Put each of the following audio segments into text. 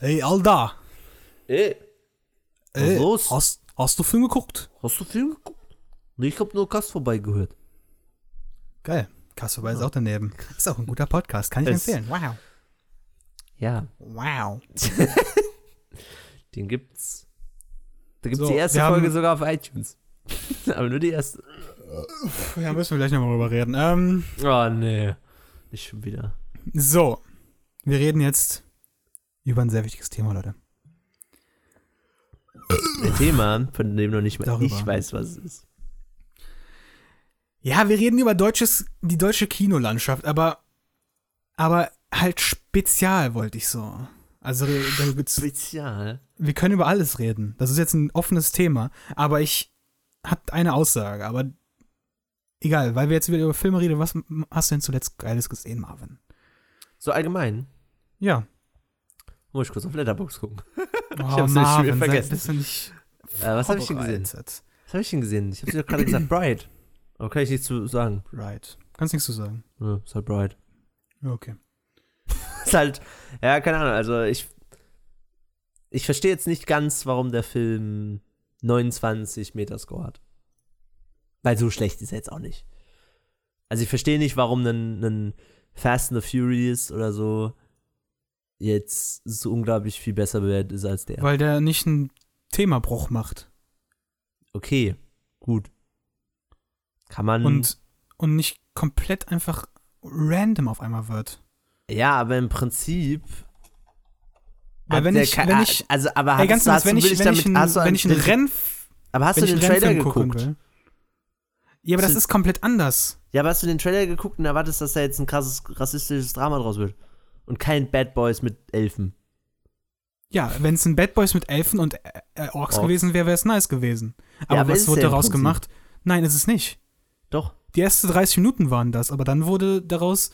Ey, Alda. Ey, Ey, los? Hast, hast du Film geguckt? hast du Film geguckt? Nee, ich hab nur Gast vorbeigehört. Geil. Kass vorbei ist auch daneben. Ist auch ein guter Podcast, kann ich Es- empfehlen. Wow. Ja, Wow. den gibt's. Da gibt's So, die erste wir haben- Folge sogar auf iTunes. Aber nur die erste. Ja, müssen wir gleich nochmal drüber reden. Ähm, Oh, nee. Nicht schon wieder. so. Wir reden jetzt über ein sehr wichtiges Thema, Leute. Ein Thema, von dem noch nicht mal Darüber. ich weiß, was es ist. Ja, wir reden über deutsches, die deutsche Kinolandschaft, aber, aber halt spezial, wollte ich so. Also, da gibt's- Spezial. wir können über alles reden. Das ist jetzt ein offenes Thema, aber ich hat eine Aussage, aber egal, weil wir jetzt wieder über Filme reden, was hast du denn zuletzt Geiles gesehen, Marvin? So allgemein. Ja. Muss ich kurz auf Letterbox gucken. Oh, hab's nicht schon vergessen. Bist du nicht Äh, was habe ich denn gesehen? Was habe ich denn gesehen? Ich habe dir doch gerade gesagt, Bright. Aber kann ich nichts zu sagen. Right. Kannst nichts zu sagen. Ja, ist halt Bright. Okay. Ist halt, ja, keine Ahnung, also ich, ich verstehe jetzt nicht ganz, warum der Film 29 Metascore hat. Weil so schlecht ist er jetzt auch nicht. Also ich verstehe nicht, warum ein, ein Fast and the Furious oder so jetzt so unglaublich viel besser bewertet ist als der. Weil der nicht einen Themabruch macht. Okay, gut. Kann man. Und, und nicht komplett einfach random auf einmal wird. ja, aber im Prinzip. Hat wenn ich- wenn ich- also, aber Ey, ganz hast, wenn du- ich, wenn ich, wenn ich einen Renn, aber hast du den Trailer geguckt? Ja, aber das ist komplett anders. Ja, aber hast du den Trailer geguckt und erwartest, dass da jetzt ein krasses rassistisches Drama draus wird? Und kein Bad Boys mit Elfen. Ja, wenn es ein Bad Boys mit Elfen und äh, äh, Orks, Orks. gewesen wäre, wäre es nice gewesen. Aber aber ist was wurde ja daraus gemacht? Nein, ist es nicht. Doch. Die ersten 30 Minuten waren das, aber dann wurde daraus,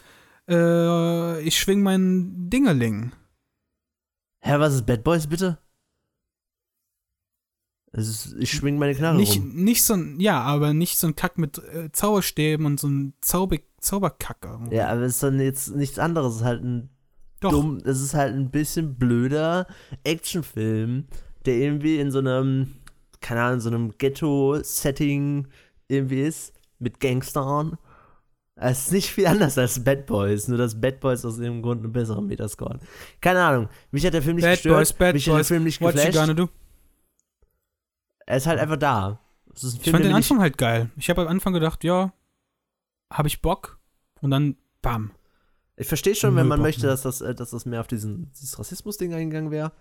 äh, ich schwing mein Dingeling. Hä, was ist Bad Boys bitte? Es ist, ich schwing meine Knarre Nicht, rum. nicht so ein, ja, aber nicht so ein Kack mit äh, Zauberstäben und so ein Zauber, Zauberkack. irgendwie. Ja, aber es ist dann jetzt nichts anderes. Es ist halt ein Doch. dumm, es ist halt ein bisschen blöder Actionfilm, der irgendwie in so einem, keine Ahnung, so einem Ghetto-Setting irgendwie ist, mit Gangstern. Es ist nicht viel anders als Bad Boys, nur dass Bad Boys aus irgendeinem Grund einen besseren Metascore hat. Keine Ahnung, mich hat der Film nicht Bad gestört, Boys, Bad mich hat der Boys, Film nicht What you gonna do? Er ist halt einfach da. Es ist ein Ich Film, fand der den Anfang halt geil. Ich habe am Anfang gedacht, ja, habe ich Bock. Und dann, bam. Ich verstehe schon, wenn man möchte, dass das, äh, dass das mehr auf diesen, dieses Rassismus-Ding eingegangen wäre.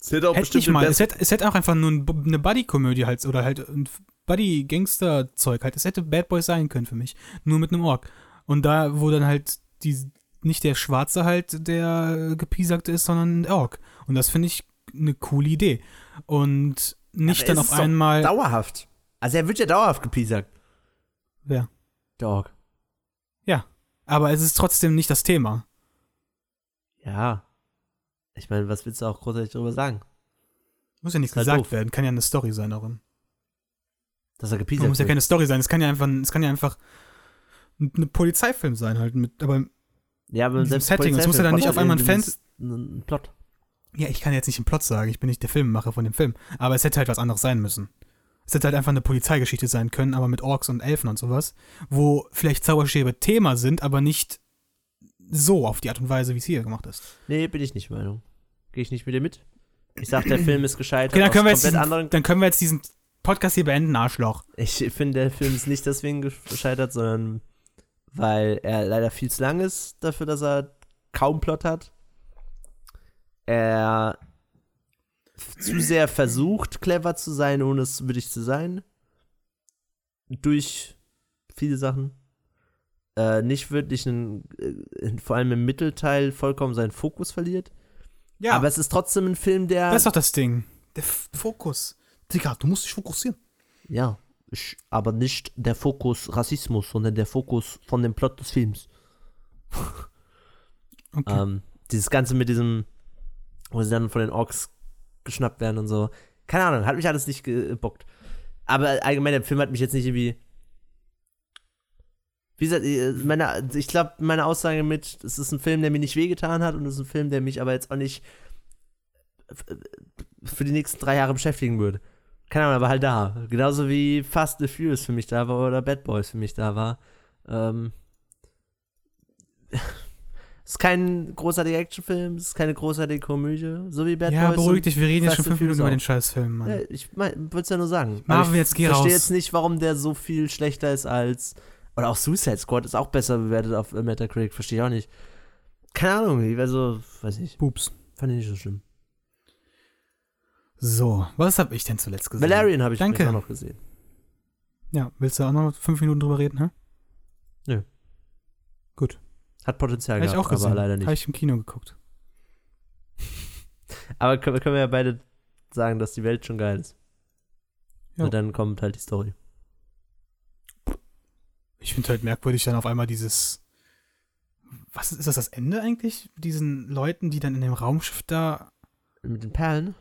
Es hätte auch Hätte bestimmt ich mal. Es hätte, es hätte auch einfach nur ein, eine Buddy-Komödie halt, oder halt ein Buddy-Gangster-Zeug halt. Es hätte Bad Boys sein können für mich. Nur mit einem Ork. Und da, wo dann halt die, nicht der Schwarze halt der Gepiesagte ist, sondern ein Ork. Und das finde ich eine coole Idee. Und nicht Aber dann auf einmal. Dauerhaft. Also er wird ja dauerhaft gepiesackt. Wer? Dog. Aber es ist trotzdem nicht das Thema. Ja. Ich meine, was willst du auch großartig darüber sagen? Muss ja nichts halt gesagt doof. werden. Kann ja eine Story sein darin. Dass er Das gepiesackt muss ja keine Story sein. Es kann ja einfach, es kann ja einfach ein Polizeifilm sein halt. Mit, aber ja, aber selbst Setting, es muss ja dann nicht auf einmal ein Fan- Ein Plot. Ja, ich kann jetzt nicht den Plot sagen, ich bin nicht der Filmemacher von dem Film. Aber es hätte halt was anderes sein müssen. Es hätte halt einfach eine Polizeigeschichte sein können, aber mit Orks und Elfen und sowas, wo vielleicht Zauberstäbe Thema sind, aber nicht so auf die Art und Weise, wie es hier gemacht ist. Nee, bin ich nicht Meinung. Gehe ich nicht mit dir mit. Ich sag, der Film ist gescheitert. Okay, dann können, wir jetzt diesen, anderen dann können wir jetzt diesen Podcast hier beenden, Arschloch. Ich finde, der Film ist nicht deswegen gescheitert, sondern weil er leider viel zu lang ist dafür, dass er kaum Plot hat. Er zu sehr versucht, clever zu sein, ohne es würdig zu sein. Durch viele Sachen. Äh, nicht wirklich, einen, äh, vor allem im Mittelteil, vollkommen seinen Fokus verliert. Ja, Aber es ist trotzdem ein Film, der. das ist doch das Ding. Der F Fokus. Digga, du musst dich fokussieren. Ja, ich, aber nicht der Fokus Rassismus, sondern der Fokus von dem Plot des Films. Okay. Ähm, dieses Ganze mit diesem, wo sie dann von den Orks geschnappt werden und so. Keine Ahnung, hat mich alles nicht gebockt. Aber allgemein, der Film hat mich jetzt nicht irgendwie. Wie gesagt, äh, meine, ich glaube, meine Aussage mit, es ist ein Film, der mir nicht wehgetan hat und es ist ein Film, der mich aber jetzt auch nicht für die nächsten drei Jahre beschäftigen würde. Keine Ahnung, aber halt da. Genauso wie Fast the Furious für mich da war oder Bad Boys für mich da war. Ähm, ist kein großartiger Actionfilm, ist keine großartige Komödie, so wie Bad ja, Boys. beruhig dich, wir reden jetzt schon fünf Minuten über den Scheißfilm, Mann. Ja, ich würde es ja nur sagen. Marvin, Aber jetzt geh Ich verstehe raus. jetzt nicht, warum der so viel schlechter ist als. Oder auch Suicide Squad ist auch besser bewertet auf Metacritic, verstehe ich auch nicht. Keine Ahnung, ich war so, weiß ich, Pups. fand ich nicht so schlimm. So, was habe ich denn zuletzt gesehen? Valerian habe ich Danke. auch noch gesehen. Ja, willst du auch noch fünf Minuten drüber reden, hä? Hat Potenzial ich gehabt, auch gesehen. aber leider nicht. Habe ich im Kino geguckt. Aber können, können wir ja beide sagen, dass die Welt schon geil ist. Ja. Und dann kommt halt die Story. Ich finde halt merkwürdig dann auf einmal dieses. Was ist, ist das das Ende eigentlich? Mit diesen Leuten, die dann in dem Raumschiff da. Mit den Perlen?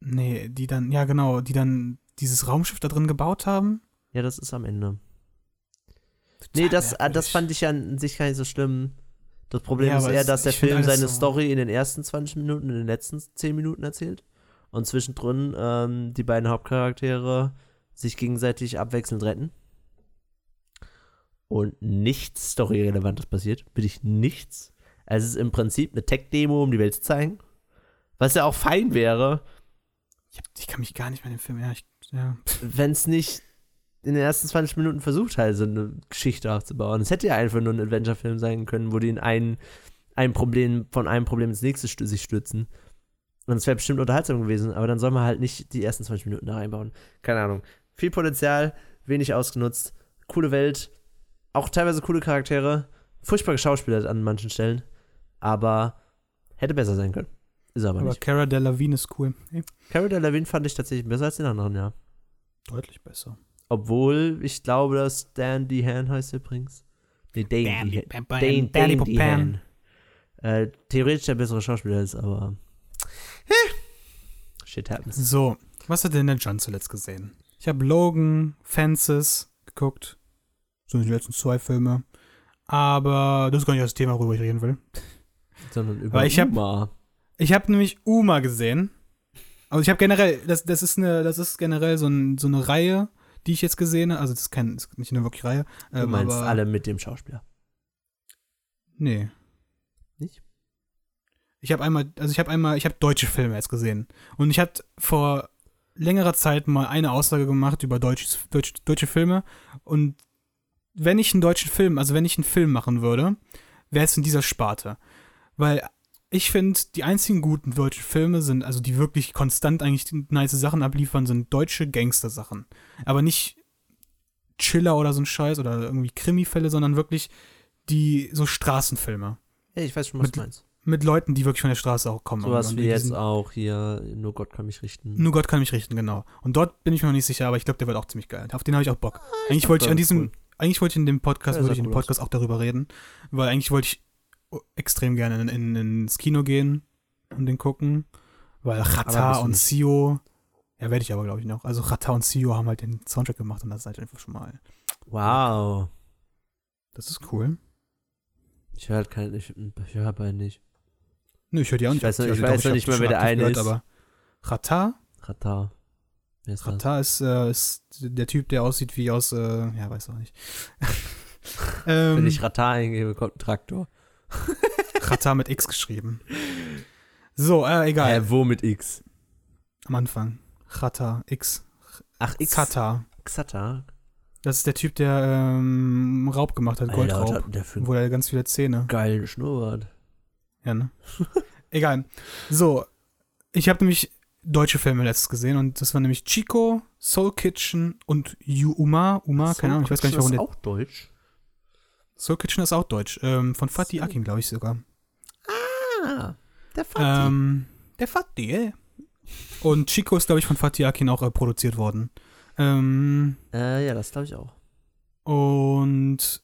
Nee, die dann, ja genau, die dann dieses Raumschiff da drin gebaut haben. Ja, das ist am Ende. Nee, das, ah, das fand ich ja an sich gar nicht so schlimm. Das Problem Ja, ist eher, dass der ich Film seine so- Story in den ersten 20 Minuten, in den letzten 10 Minuten erzählt. Und zwischendrin ähm, die beiden Hauptcharaktere sich gegenseitig abwechselnd retten. Und nichts Story-Relevantes passiert. Wirklich nichts. Also es ist im Prinzip eine Tech-Demo, um die Welt zu zeigen. Was ja auch fein wäre, Ich, hab, ich kann mich gar nicht mehr an den Film, ich, ja. wenn es nicht in den ersten 20 Minuten versucht halt so eine Geschichte aufzubauen. Es hätte ja einfach nur ein Adventure-Film sein können, wo die in ein, ein Problem, von einem Problem ins nächste stü- sich stürzen. Und es wäre bestimmt unterhaltsam gewesen, aber dann soll man halt nicht die ersten 20 Minuten da reinbauen. Keine Ahnung. Viel Potenzial, wenig ausgenutzt, coole Welt, auch teilweise coole Charaktere, furchtbar geschauspielert an manchen Stellen, aber hätte besser sein können. Ist aber, Aber nicht. Cara Delevingne ist cool. Hey, Cara Delevingne fand ich tatsächlich besser als den anderen, ja. deutlich besser. Obwohl, ich glaube, dass Dan Dehan heißt übrigens. Nee, Dane Dehan. Dane, Dane. Dehan. Äh, theoretisch der bessere Schauspieler ist, aber. Hä? Shit happens. So, was hat denn der John zuletzt gesehen? Ich habe Logan, Fences geguckt. So die letzten zwei Filme. Aber das ist gar nicht das Thema, worüber ich reden will. Sondern über Weil ich hab- Uma. Ich habe nämlich Uma gesehen. Also ich habe generell, das, das ist eine, das ist generell so, ein, so eine Reihe, die ich jetzt gesehen habe. Also das ist, kein, das ist nicht eine wirklich Reihe. Du ähm, meinst aber, alle mit dem Schauspieler. Nee. Nicht? Ich habe einmal, also ich habe einmal, ich habe deutsche Filme jetzt gesehen. Und ich hatte vor längerer Zeit mal eine Aussage gemacht über deutsches, deutsch, deutsche Filme. Und wenn ich einen deutschen Film, also wenn ich einen Film machen würde, wäre es in dieser Sparte. Weil ich finde, die einzigen guten deutschen Filme sind, also die wirklich konstant eigentlich nice Sachen abliefern, sind deutsche Gangster-Sachen. Aber nicht Chiller oder so ein Scheiß oder irgendwie Krimi-Fälle, sondern wirklich die so Straßenfilme. Ja, ich weiß schon, was Mit- du meinst. Mit Leuten, die wirklich von der Straße auch kommen. Sowas wie jetzt auch hier, nur Gott kann mich richten. Nur Gott kann mich richten, genau. Und dort bin ich mir noch nicht sicher, aber ich glaube, der wird auch ziemlich geil. Auf den habe ich auch Bock. eigentlich glaub, wollte ich an diesem, cool. eigentlich wollte ich in dem Podcast, würde ich in dem cool. Podcast auch darüber reden, weil eigentlich wollte ich extrem gerne in, in, ins Kino gehen und den gucken, weil Aber du und. Sio, ja, werde ich aber, glaube ich, noch. Also Chata und Sio haben halt den Soundtrack gemacht und das ist halt einfach schon mal, Wow. das ist cool. Ich höre halt kein, ich, ich höre bei nicht. Nö, ich höre die auch Ich nicht. weiß noch- aktiv. ich weiß doch, noch nicht mal, die wer der eine gehört, ist. Aber Rata. Wer ist? Chata ist, äh, ist der Typ, der aussieht wie aus, äh, ja, weiß auch nicht. ähm, Wenn ich Rata eingebe, kommt ein Traktor. Chata mit X geschrieben. So, äh, egal. Äh, wo mit X? Am Anfang. Chata, X. Ach, X. Chata. Xata. Das ist der Typ, der ähm, Raub gemacht hat, Alter, Goldraub. denn der Wo er ganz viele Zähne. geilen Schnurrbart. Ja, ne? egal. So, ich habe nämlich deutsche Filme letztes gesehen und das waren nämlich Chico, Soul Kitchen und You Uma. Uma, keine Ahnung, ich weiß gar nicht, warum der der. auch deutsch. Soul Kitchen ist auch deutsch. Ähm, von Fatih So. Akin, glaube ich sogar. Ah, der Fatih. Ähm, der Fatih, ey. Und Chico ist, glaube ich, von Fatih Akin auch äh, produziert worden. Ähm, äh, ja, das glaube ich auch. und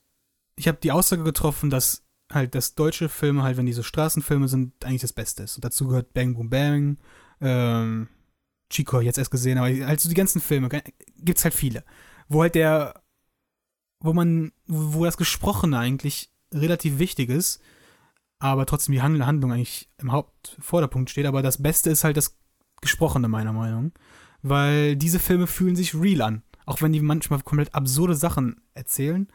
ich habe die Aussage getroffen, dass halt, dass deutsche Filme halt, wenn diese Straßenfilme sind, eigentlich das Beste ist. Und dazu gehört Bang Boom Bang, ähm, Chico jetzt erst gesehen, aber halt so die ganzen Filme, ge- gibt's halt viele. Wo halt der, wo man, wo das Gesprochene eigentlich relativ wichtig ist, aber trotzdem die Handl- Handlung eigentlich im Hauptvorderpunkt steht. Aber das Beste ist halt das Gesprochene, meiner Meinung. Weil diese Filme fühlen sich real an. Auch wenn die manchmal komplett absurde Sachen erzählen,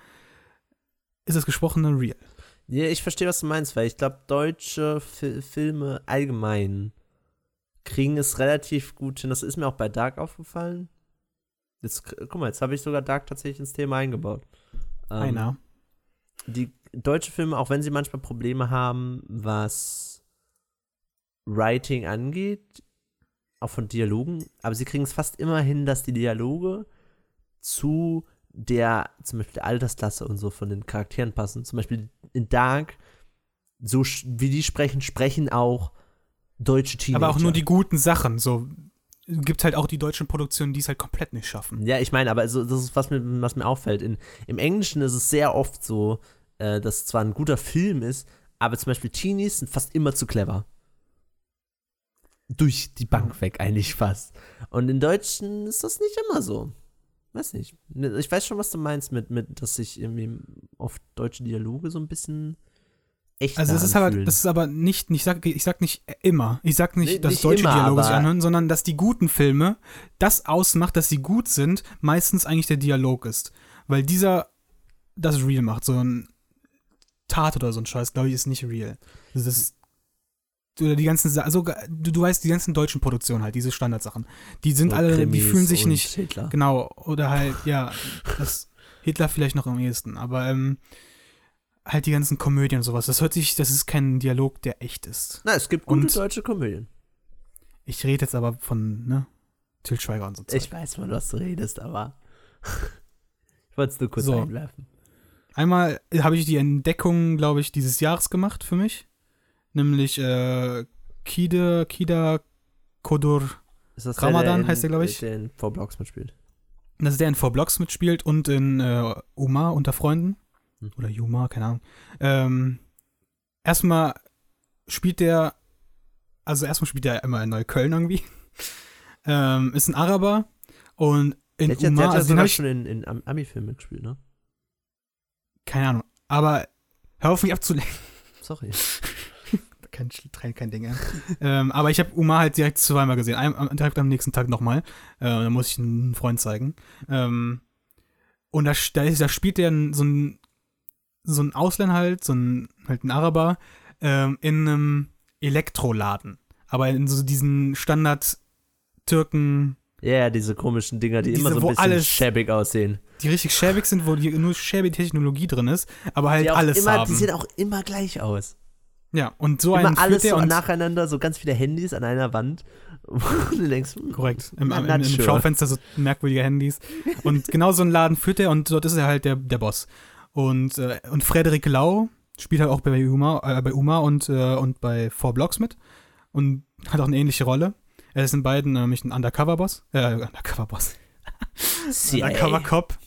ist das Gesprochene real. Ja, ich verstehe, was du meinst, weil ich glaube, deutsche Fi Filme allgemein kriegen es relativ gut hin. Das ist mir auch bei Dark aufgefallen. Jetzt, guck mal, jetzt habe ich sogar Dark tatsächlich ins Thema eingebaut. Ähm, Einer. die deutsche Filme, auch wenn sie manchmal Probleme haben, was Writing angeht, auch von Dialogen, aber sie kriegen es fast immer hin, dass die Dialoge zu der, zum Beispiel der Altersklasse und so von den Charakteren passen. Zum Beispiel in Dark, so wie die sprechen, sprechen auch deutsche Teenager. Aber auch nur die guten Sachen. So gibt halt auch die deutschen Produktionen, die es halt komplett nicht schaffen. Ja, ich meine, aber also, das ist, was mir, was mir auffällt. In, Im Englischen ist es sehr oft so, äh, dass zwar ein guter Film ist, aber zum Beispiel Teenies sind fast immer zu clever. Durch die Bank weg, eigentlich fast. Und in Deutschen ist das nicht immer so. Weiß nicht. Ich weiß schon, was du meinst mit, mit dass sich irgendwie oft deutsche Dialoge so ein bisschen echt Also es ist aber, das ist aber nicht, ich sag, ich sag nicht immer. Ich sag nicht, Nee, dass nicht deutsche immer, Dialoge sich anhören, sondern dass die guten Filme das ausmacht, dass sie gut sind, meistens eigentlich der Dialog ist. Weil dieser das real macht. So ein Tat oder so ein Scheiß, glaube ich, ist nicht real. Das ist oder die ganzen, also du, du weißt, die ganzen deutschen Produktionen halt, diese Standardsachen, die sind So alle, die Krimis fühlen sich und nicht, Hitler. Genau, oder halt, ja, das Hitler vielleicht noch am ehesten, aber ähm, halt die ganzen Komödien und sowas. Das hört sich, das ist kein Dialog, der echt ist. Na, es gibt gute Und- deutsche Komödien. Ich rede jetzt aber von, ne, Til Schweiger und so. Zeug. Ich weiß mal, was du redest, aber ich wollte es nur kurz So. einwerfen. Einmal habe ich die Entdeckung, glaube ich, dieses Jahres gemacht für mich. Nämlich äh, Kide, Kida Kodur. Ist das Ramadan in- heißt der, glaub ich. Der in Four Blocks mitspielt. Das ist der in Four Blocks mitspielt und in äh, Umar unter Freunden. Oder Juma, keine Ahnung. Ähm, erstmal spielt der, also erstmal spielt der immer in Neukölln irgendwie. ähm, ist ein Araber und in Der ja, der hat ja also den sogar schon in, in Am- Ami-Filmen mitgespielt, ne? keine Ahnung. Aber hör auf mich abzulenken. Sorry. kein, kein, kein Ding, ja. ähm, aber ich habe Umar halt direkt zweimal gesehen. Ein, direkt am nächsten Tag nochmal. Äh, da muss ich einen Freund zeigen. Ähm, und da, da, da spielt der so ein, so ein Ausländer halt, so ein, halt ein Araber, ähm, in einem Elektroladen. Aber in so diesen Standard-Türken, Ja, ja, diese komischen Dinger, die Diese, immer so ein bisschen schäbig aussehen. die richtig schäbig sind, wo die, nur schäbige Technologie drin ist, aber halt alles immer, haben. die sehen auch immer gleich aus. ja, und so einen immer alles so und nacheinander, so ganz viele Handys an einer Wand. Du denkst, hm, Korrekt. Im, im, im sure. Schaufenster so merkwürdige Handys. Und genau so einen Laden führt er und dort ist er halt der, der Boss. Und, äh, und Frederik Lau spielt halt auch bei Uma, äh, bei Uma und, äh, und bei Four Blocks mit. Und hat auch eine ähnliche Rolle. Er ist in beiden nämlich ein Undercover-Boss. Äh, Undercover-Boss. Undercover-Cop.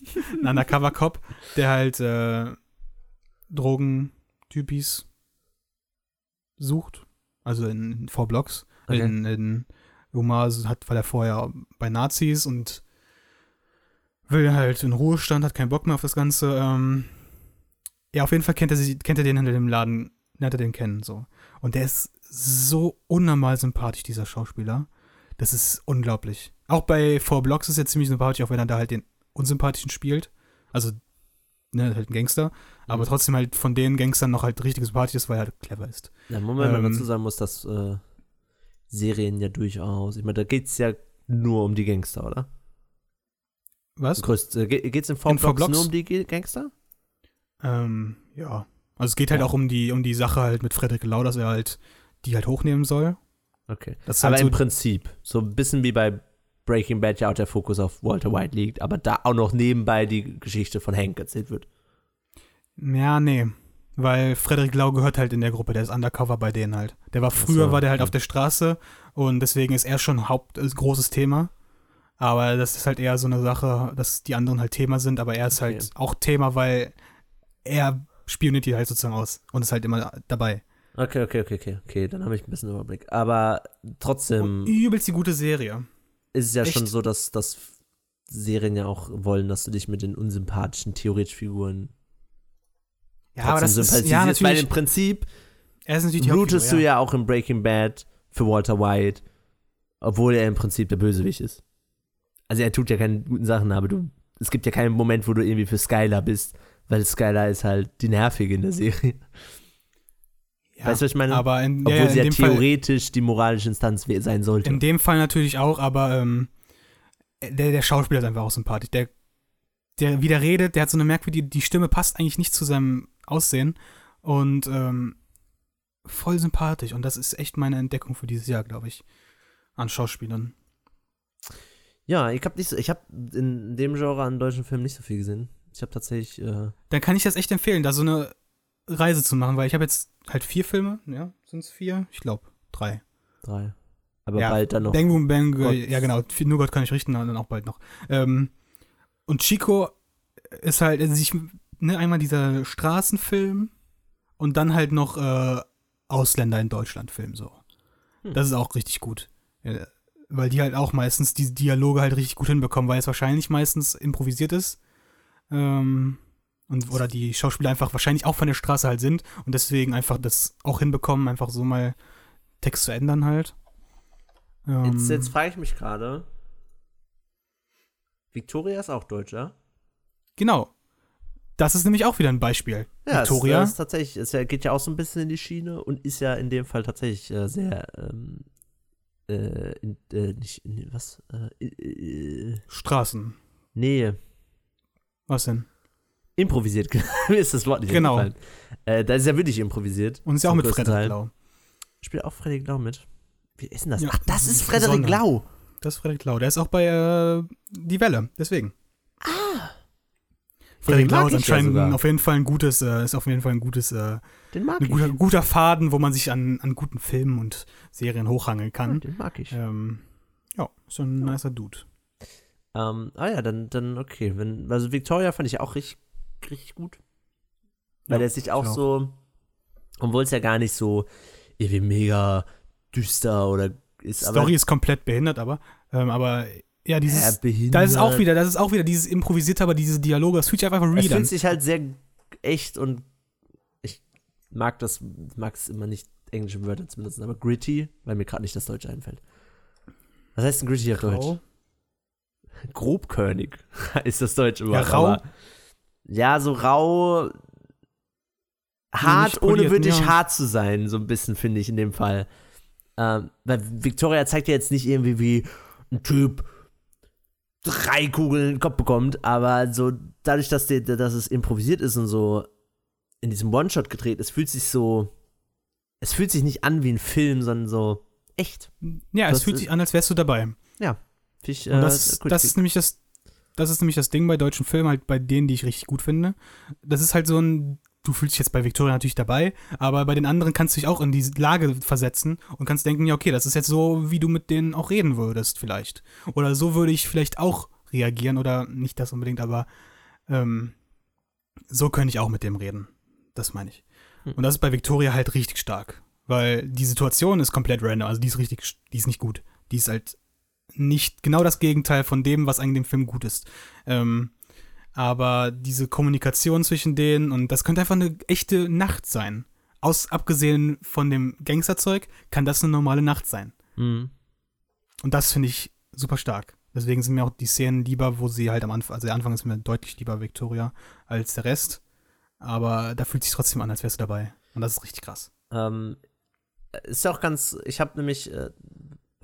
Ein Undercover-Cop, der halt äh, Drogentypis sucht. Also in, Four Blocks. Okay. In, in Umar hat, weil er vorher bei Nazis und will halt in Ruhestand, hat keinen Bock mehr auf das Ganze. Ähm, ja, auf jeden Fall kennt er, sie, kennt er den hinter dem Laden, lernt er den kennen, so. Und der ist so unnormal sympathisch, dieser Schauspieler. Das ist unglaublich. Auch bei Four Blocks ist er ziemlich sympathisch, auch wenn er da halt den unsympathischen spielt. Also, ne, halt ein Gangster. Aber Mhm. trotzdem halt von den Gangstern noch halt richtig sympathisch ist, weil er halt clever ist. Ja, Moment, man Ähm, dazu sagen muss, dass äh, Serien ja durchaus. Ich meine, da geht's ja nur um die Gangster, oder? Was? Größt, äh, ge- geht's in Four In Four Blocks Blocks? nur um die Gangster? Ähm, ja. Also es geht halt Ja. auch um die, um die Sache halt mit Frederik Lau, dass er halt die halt hochnehmen soll. Okay. Das ist Aber halt im so, Prinzip, so ein bisschen wie bei Breaking Bad ja auch der Fokus auf Walter White liegt, aber da auch noch nebenbei die Geschichte von Hank erzählt wird. ja, nee. Weil Frederik Lau gehört halt in der Gruppe, der ist undercover bei denen halt. Der war Ach so, früher, war der halt okay. auf der Straße und deswegen ist er schon Haupt, ist großes Thema. Aber das ist halt eher so eine Sache, dass die anderen halt Thema sind, aber er ist Okay. halt auch Thema, weil er spioniert die halt sozusagen aus und ist halt immer dabei. Okay, okay, okay, okay, okay, dann habe ich ein bisschen Überblick. Aber trotzdem Übelst die gute Serie. ist es ja echt. schon so, dass, dass Serien ja auch wollen, dass du dich mit den unsympathischen theoretisch Figuren Ja, aber das ist, ja, weil natürlich. im Prinzip Er ist natürlich rootest du ja auch in Breaking Bad für Walter White, obwohl er im Prinzip der Bösewicht ist. Also er tut ja keine guten Sachen, aber du, es gibt ja keinen Moment, wo du irgendwie für Skylar bist, weil Skylar ist halt die Nervige in der Serie. Ja, Weißt du, was ich meine? Aber in, Obwohl ja, sie ja dem Fall, theoretisch die moralische Instanz sein sollte. in dem Fall natürlich auch, aber ähm, der, der Schauspieler ist einfach auch sympathisch. Der, der, wie der redet, der hat so eine merkwürdige, die Stimme passt eigentlich nicht zu seinem Aussehen und ähm, voll sympathisch. Und das ist echt meine Entdeckung für dieses Jahr, glaube ich, an Schauspielern. ja, ich habe nicht so, ich habe in dem Genre an deutschen Filmen nicht so viel gesehen. Ich habe tatsächlich, äh, Dann kann ich das echt empfehlen, da so eine Reise zu machen, weil ich habe jetzt halt vier Filme, ja, sind es vier? Ich glaube, drei. drei. Aber Ja, bald dann noch. Bang Boom Bang, Gott. ja genau, nur Gott kann ich richten, dann auch bald noch. Ähm, und Chico ist halt, also ich, ne, einmal dieser Straßenfilm und dann halt noch äh, Ausländer in Deutschland Film so. Hm. Das ist auch richtig gut. Ja, weil die halt auch meistens diese Dialoge halt richtig gut hinbekommen, weil es wahrscheinlich meistens improvisiert ist. Ähm, und, oder die Schauspieler einfach wahrscheinlich auch von der Straße halt sind und deswegen einfach das auch hinbekommen, einfach so mal Text zu ändern halt. Ähm, Jetzt, jetzt frage ich mich gerade. Victoria ist auch Deutscher. Genau. Das ist nämlich auch wieder ein Beispiel. Ja, Victoria. Es, es ist tatsächlich, es geht ja auch so ein bisschen in die Schiene und ist ja in dem Fall tatsächlich äh, sehr, ähm, äh, in, äh, nicht, in, was, äh, äh, Straßen. nee, Was denn? improvisiert, mir ist das Wort nicht Genau. eingefallen. Äh, da ist ja wirklich improvisiert. Und ist ja auch mit Frederik Teil. Lau. Spielt auch Frederik Lau mit. Wie ist denn das? Ja, Ach, das ist. Frederik Lau. Das ist Frederik Lau. Der ist auch bei äh, Die Welle, deswegen. Ah. Frederik Lau ist ja anscheinend auf jeden Fall ein gutes, äh, ist auf jeden Fall ein gutes, äh, Den mag ein guter, guter Faden, wo man sich an, an guten Filmen und Serien hochhangeln Ja, kann. den mag ich. Ähm, ja, ist ein nicer Dude. Ähm, ah ja, dann, dann okay. Wenn, also Victoria fand ich auch richtig, richtig gut. Weil Ja, er sich auch, auch. so, obwohl es ja gar nicht so irgendwie mega düster oder ist, Story ist komplett behindert, aber, ähm, aber ja, aber dieses, ja, behindert. da ist auch wieder, das ist auch wieder dieses improvisierte, aber diese Dialoge, das fühlt sich einfach real an. fühlt sich halt sehr echt und ich mag das, mag es immer nicht englische Wörter zu benutzen, aber gritty, weil mir gerade nicht das Deutsche einfällt. Was heißt denn gritty auf Deutsch? Grobkörnig ist das deutsche Ja, Wort. rau. aber- Ja, so rau. Hart, ohne wirklich ja. hart zu sein, so ein bisschen, finde ich in dem Fall. Ähm, weil Victoria zeigt ja jetzt nicht irgendwie, wie ein Typ drei Kugeln in den Kopf bekommt, aber so dadurch, dass, die, dass es improvisiert ist und so in diesem One-Shot gedreht ist, fühlt sich so. Es fühlt sich nicht an wie ein Film, sondern so echt. Ja, es fühlt sich an, als wärst du dabei. Find Ich, äh, das, das ist nämlich das, das ist nämlich das Ding bei deutschen Filmen, halt bei denen, die ich richtig gut finde. Das ist halt so ein, du fühlst dich jetzt bei Victoria natürlich dabei, aber bei den anderen kannst du dich auch in diese Lage versetzen und kannst denken, ja, okay, das ist jetzt so, wie du mit denen auch reden würdest, vielleicht. Oder so würde ich vielleicht auch reagieren oder nicht das unbedingt, aber ähm, so könnte ich auch mit dem reden. Das meine ich. Hm. Und das ist bei Victoria halt richtig stark, weil die Situation ist komplett random, also die ist richtig, die ist nicht gut. Die ist halt nicht genau das Gegenteil von dem, was eigentlich dem Film gut ist. Ähm, aber diese Kommunikation zwischen denen und das könnte einfach eine echte Nacht sein. Aus abgesehen von dem Gangsterzeug kann das eine normale Nacht sein. Mhm. Und das finde ich super stark. Deswegen sind mir auch die Szenen lieber, wo sie halt am Anfang, also der Anfang ist mir deutlich lieber Victoria als der Rest. Aber da fühlt sich trotzdem an, als wärst du dabei. Und das ist richtig krass. Ähm, ist ja auch ganz, ich habe nämlich, äh,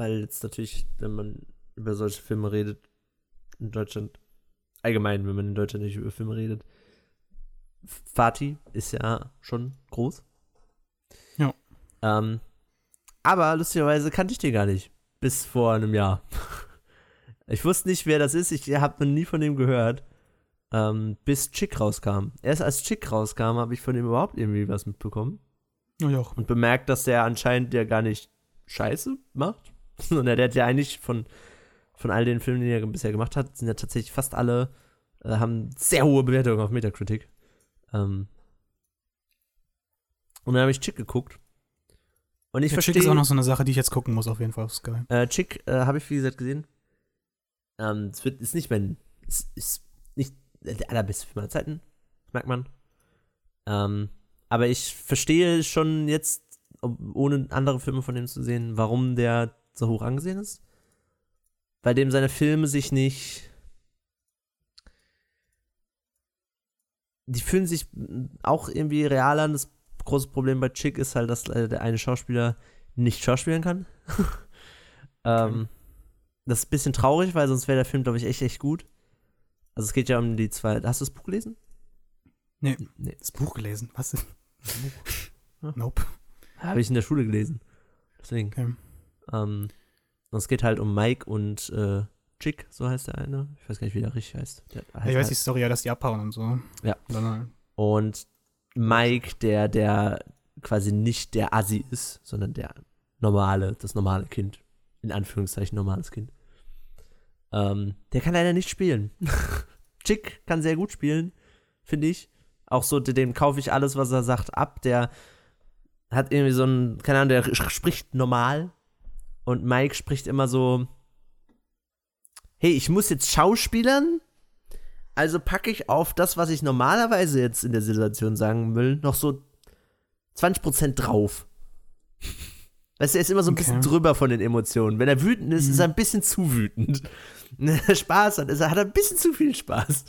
weil jetzt natürlich, wenn man über solche Filme redet, in Deutschland, allgemein, wenn man in Deutschland nicht über Filme redet, Fatih ist ja schon groß. Ja. Ähm, aber lustigerweise kannte ich den gar nicht. Bis vor einem Jahr. Ich wusste nicht, wer das ist. Ich habe noch nie von dem gehört. Ähm, bis Chick rauskam. Erst als Chick rauskam, habe ich von ihm überhaupt irgendwie was mitbekommen Ja, auch. und bemerkt, dass der anscheinend ja gar nicht Scheiße macht, sondern der hat ja eigentlich von, von all den Filmen, die er bisher gemacht hat, sind ja tatsächlich fast alle, äh, haben sehr hohe Bewertungen auf Metacritic. Ähm und dann habe ich Chick geguckt. Und ich Chick verstehe. ist auch noch so eine Sache, die ich jetzt gucken muss, auf jeden Fall auf Sky. Äh, Chick äh, habe ich, wie gesagt, gesehen. Ähm, es wird, ist nicht mein. Es ist nicht der allerbeste Film aller Zeiten. Merkt man. Ähm, aber ich verstehe schon jetzt ohne andere Filme von dem zu sehen, warum der so hoch angesehen ist. Bei dem seine Filme sich nicht. Die fühlen sich auch irgendwie real an. Das große Problem bei Chick ist halt, dass äh, der eine Schauspieler nicht schauspielen kann. ähm, das ist ein bisschen traurig, weil sonst wäre der Film, glaube ich, echt, echt gut. Also es geht ja um die zwei. Hast du das Buch gelesen? Nee. Nee. Das Buch gelesen. Was denn? Nope. Habe ich in der Schule gelesen. Deswegen. Okay. Ähm, und es geht halt um Mike und äh, Chick, so heißt der eine. Ich weiß gar nicht, wie der richtig heißt. Der heißt ich weiß halt- die Story, ja, dass die abhauen und so. Ja. Halt- Und Mike, der, der quasi nicht der Assi ist, sondern der normale, das normale Kind. In Anführungszeichen normales Kind. Ähm, der kann leider nicht spielen. Chick kann sehr gut spielen, finde ich. Auch so, dem kaufe ich alles, was er sagt, ab. Der hat irgendwie so ein, keine Ahnung, der spricht normal. Und Mike spricht immer so, hey, ich muss jetzt schauspielern, also packe ich auf das, was ich normalerweise jetzt in der Situation sagen will, noch so 20% drauf. Weißt du, er ist immer so ein Okay. bisschen drüber von den Emotionen. Wenn er wütend ist, ist er ein bisschen zu wütend. Wenn er Spaß hat, ist er, hat er ein bisschen zu viel Spaß.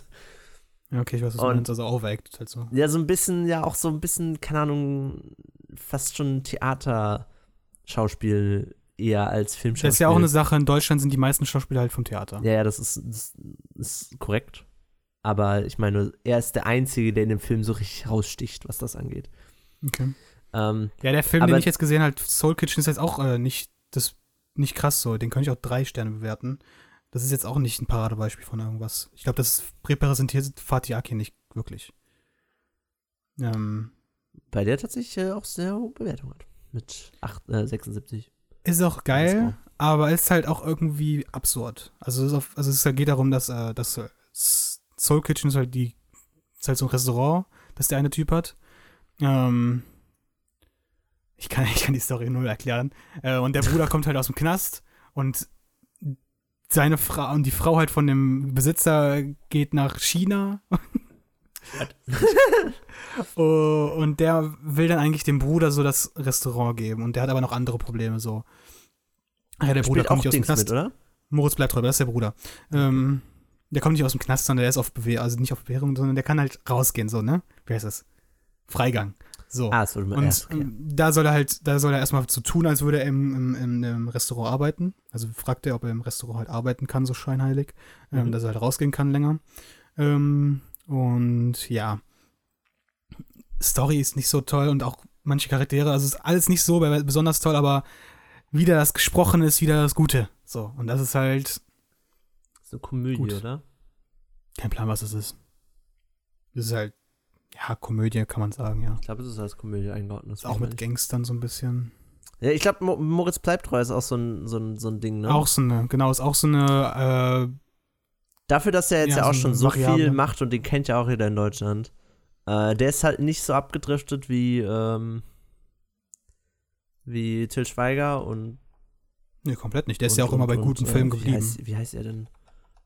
ja, okay, ich weiß, was du Und- meinst. Also overacted halt so. Ja, so ein bisschen, ja, auch so ein bisschen, keine Ahnung, fast schon Theaterschauspiel eher als Filmschauspiel. Das ist ja auch eine Sache, in Deutschland sind die meisten Schauspieler halt vom Theater. Ja, ja, das ist, das ist korrekt. Aber ich meine, er ist der Einzige, der in dem Film so richtig raussticht, was das angeht. Okay. Ähm, Ja, der Film, Aber- den ich jetzt gesehen habe, Soul Kitchen, ist jetzt auch äh, nicht, das, nicht krass so. Den könnte ich auch drei Sterne bewerten. Das ist jetzt auch nicht ein Paradebeispiel von irgendwas. Ich glaube, das repräsentiert Fatih Akin nicht wirklich. Ähm, bei der tatsächlich äh, auch sehr hohe Bewertung hat. Mit 8, äh, 76. ist auch geil, aber ist halt auch irgendwie absurd. Also es, ist auf, also es geht darum, dass, äh, dass äh, Soul Kitchen ist halt die ist halt so ein Restaurant, das der eine Typ hat. Ähm, ich kann, ich kann die Story null erklären. Äh, und der Bruder kommt halt aus dem Knast und seine Frau und die Frau halt von dem Besitzer geht nach China. Oh, und der will dann eigentlich dem Bruder so das Restaurant geben und der hat aber noch andere Probleme so. Ach Ja, der Bruder Spielt kommt nicht aus dem Knast. mit, oder? Moritz bleibt das ist der Bruder. Ähm, der kommt nicht aus dem Knast, sondern der ist auf Bewährung, also nicht auf Bewährung, sondern der kann halt rausgehen, so, ne? Wie heißt das? Freigang. So. Ah, mal und erst. Okay. ähm, da soll er halt, da soll er erstmal so tun, als würde er im, im, im, Restaurant arbeiten. Also fragt er, ob er im Restaurant halt arbeiten kann, so scheinheilig, ähm, Mhm. dass er halt rausgehen kann länger. Ähm, und ja, Story ist nicht so toll und auch manche Charaktere, also ist alles nicht so be- besonders toll, aber wieder das Gesprochene ist wieder das Gute. So, und das ist halt So Komödie, Gut. oder? kein Plan, was es ist. Das ist halt, ja, Komödie kann man sagen, ja. Ich glaube, es ist als Komödie eingeordnet. Auch mit Gangstern so ein bisschen. Ja, ich glaube, Mo Moritz bleibt treu ist auch so ein, so ein, so ein Ding, ne? Auch so eine, genau, ist auch so eine, äh, Dafür, dass er jetzt Ja, ja, auch so schon so Variable. viel macht und den kennt ja auch jeder in Deutschland. Äh, der ist halt nicht so abgedriftet wie, ähm, wie Till Schweiger und. nee, komplett nicht. Der ist und, ja auch immer und, bei und, guten äh, Filmen wie geblieben. Heißt, wie heißt er denn?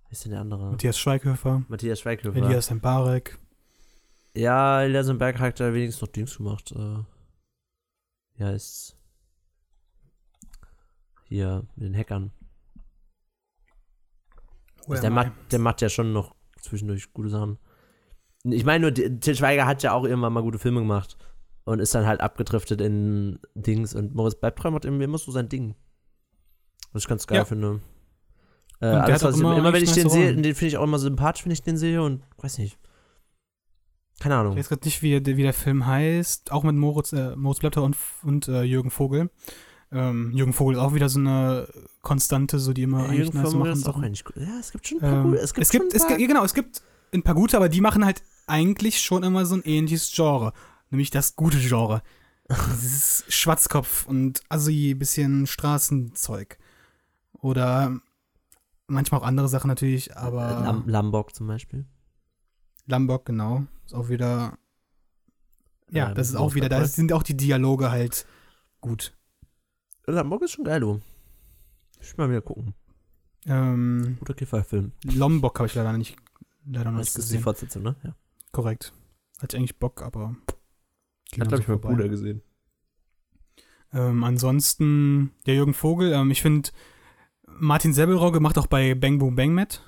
Wie ist denn der andere? Matthias Schweighöfer, Matthias Schweighöfer. Elias Mbarek. Ja, Elias Berg hat da wenigstens noch Dings gemacht. Äh, wie heißt's? Hier, mit den Hackern. Also der, macht, der macht ja schon noch zwischendurch gute Sachen. Ich meine nur, Til Schweiger hat ja auch irgendwann mal gute Filme gemacht und ist dann halt abgedriftet in Dings und Moritz Bleibtreu macht immer so sein Ding. Was ich ganz geil Ja. finde. Äh, alles, was ich, immer immer, wenn ich den sehe, den finde ich auch immer sympathisch, wenn ich den sehe und weiß nicht. Keine Ich Ahnung. weiß gerade nicht, wie, wie der Film heißt. Auch mit Moritz, äh, Moritz Bleibtreu und, und äh, Jürgen Vogel. Ähm, Jürgen Vogel ist auch wieder so eine Konstante, so die immer Ja, eigentlich Jürgen nice Vogel machen. ist auch eigentlich gut. Ja, es gibt schon ein paar Ähm, gute. Es gibt, es gibt, schon es gibt, ja, genau, es gibt ein paar gute, aber die machen halt eigentlich schon immer so ein ähnliches Genre. Nämlich das gute Genre. Dieses Schwarzkopf und Assi, bisschen Straßenzeug. Oder manchmal auch andere Sachen natürlich, aber Lam Lambok zum Beispiel. Lambok, genau. Ist auch wieder. Ja, Ja, das ist auch wieder, da sind auch die Dialoge halt gut. Lambok ist schon geil, du. Ich will mal wieder gucken. Ähm, Guter Kifferfilm. Lombok habe ich leider nicht, leider noch Das nicht ist die gesehen. Fortsetzung, ne? Ja. Korrekt. Hatte ich eigentlich Bock, aber. Hat, dann glaube ich, mein. Bruder gesehen. Ähm, ansonsten, der Jürgen Vogel, ähm, ich finde, Martin Semmelrogge macht auch bei Bang Boom Bang mit.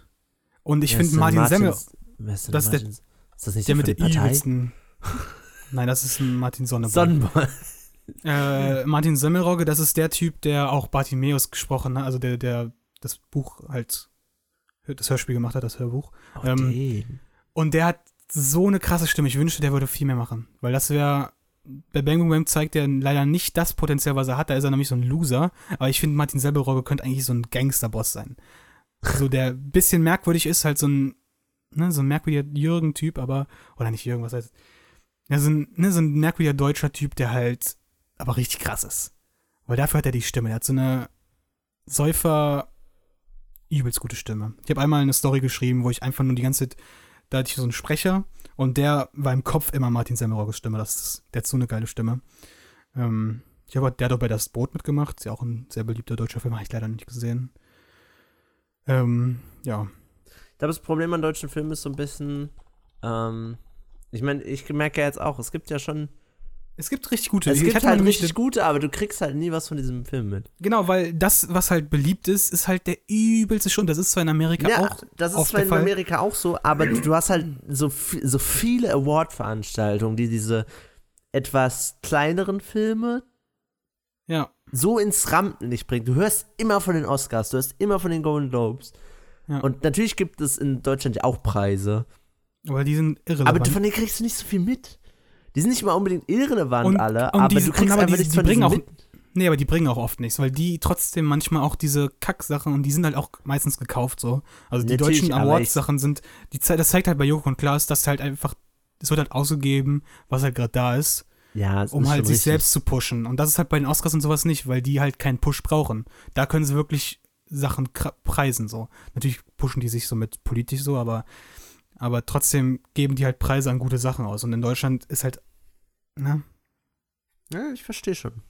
Und ich finde Martin denn das ist der- ist das nicht der der mit der der Partei? übelsten. Nein, das ist ein Martin Sonneborn. Sonnenborn. Äh, Martin Semmelrogge, das ist der Typ, der auch Bartimeus gesprochen hat, also der, der das Buch halt, das Hörspiel gemacht hat, das Hörbuch. Auch Ähm. Und der hat so eine krasse Stimme. Ich wünschte, der würde viel mehr machen. Weil das wäre. Bei Bang Boom Bang zeigt er leider nicht das Potenzial, was er hat. Da ist er nämlich so ein Loser. Aber ich finde, Martin Semmelrogge könnte eigentlich so ein Gangsterboss sein. So, der ein bisschen merkwürdig ist, halt so ein, ne, so ein merkwürdiger Jürgen-Typ, aber, oder nicht Jürgen, was heißt, ja, so ein, ne, so ein merkwürdiger deutscher Typ, der halt aber richtig krass ist. Weil dafür hat er die Stimme. Er hat so eine Säufer, übelst gute Stimme. Ich habe einmal eine Story geschrieben, wo ich einfach nur die ganze Zeit, da hatte ich so einen Sprecher und der war im Kopf immer Martin Semmelrogges Stimme. Das ist, der hat so eine geile Stimme. Ähm, ich habe, der hat auch bei Das Boot mitgemacht. Ist ja auch ein sehr beliebter deutscher Film, habe ich leider nicht gesehen. Ähm, ja. Ich glaube, das Problem an deutschen Filmen ist so ein bisschen, ähm, ich meine, ich merke ja jetzt auch, es gibt ja schon, Es gibt richtig gute. es gibt halt nämlich richtig gute, aber du kriegst halt nie was von diesem Film mit. Genau, weil das, was halt beliebt ist, ist halt der übelste Schund. Das ist zwar in Amerika Ja, auch. das ist zwar in Fall. Amerika auch so, aber du hast halt so, so viele Award-Veranstaltungen, die diese etwas kleineren Filme Ja, so ins Rampenlicht bringen. Du hörst immer von den Oscars, du hörst immer von den Golden Globes. Ja. Und natürlich gibt es in Deutschland auch Preise. aber die sind irrelevant. Aber von denen kriegst du nicht so viel mit. Die sind nicht mal unbedingt irrelevant Und- alle, und aber diese- du kriegst aber einfach die- nichts die bringen auch- mit. Nee, aber die bringen auch oft nichts, weil die trotzdem manchmal auch diese Kacksachen und die sind halt auch meistens gekauft so. Also die Natürlich, deutschen Awards-Sachen sind, die, das zeigt halt bei Joko und Klaas, dass halt einfach, es wird halt ausgegeben, was halt gerade da ist, Ja, um halt sich richtig. selbst zu pushen. Und das ist halt bei den Oscars und sowas nicht, weil die halt keinen Push brauchen. Da können sie wirklich Sachen preisen so. Natürlich pushen die sich so mit politisch so, aber, aber trotzdem geben die halt Preise an gute Sachen aus. Und in Deutschland ist halt, ne? Ja, ich verstehe schon.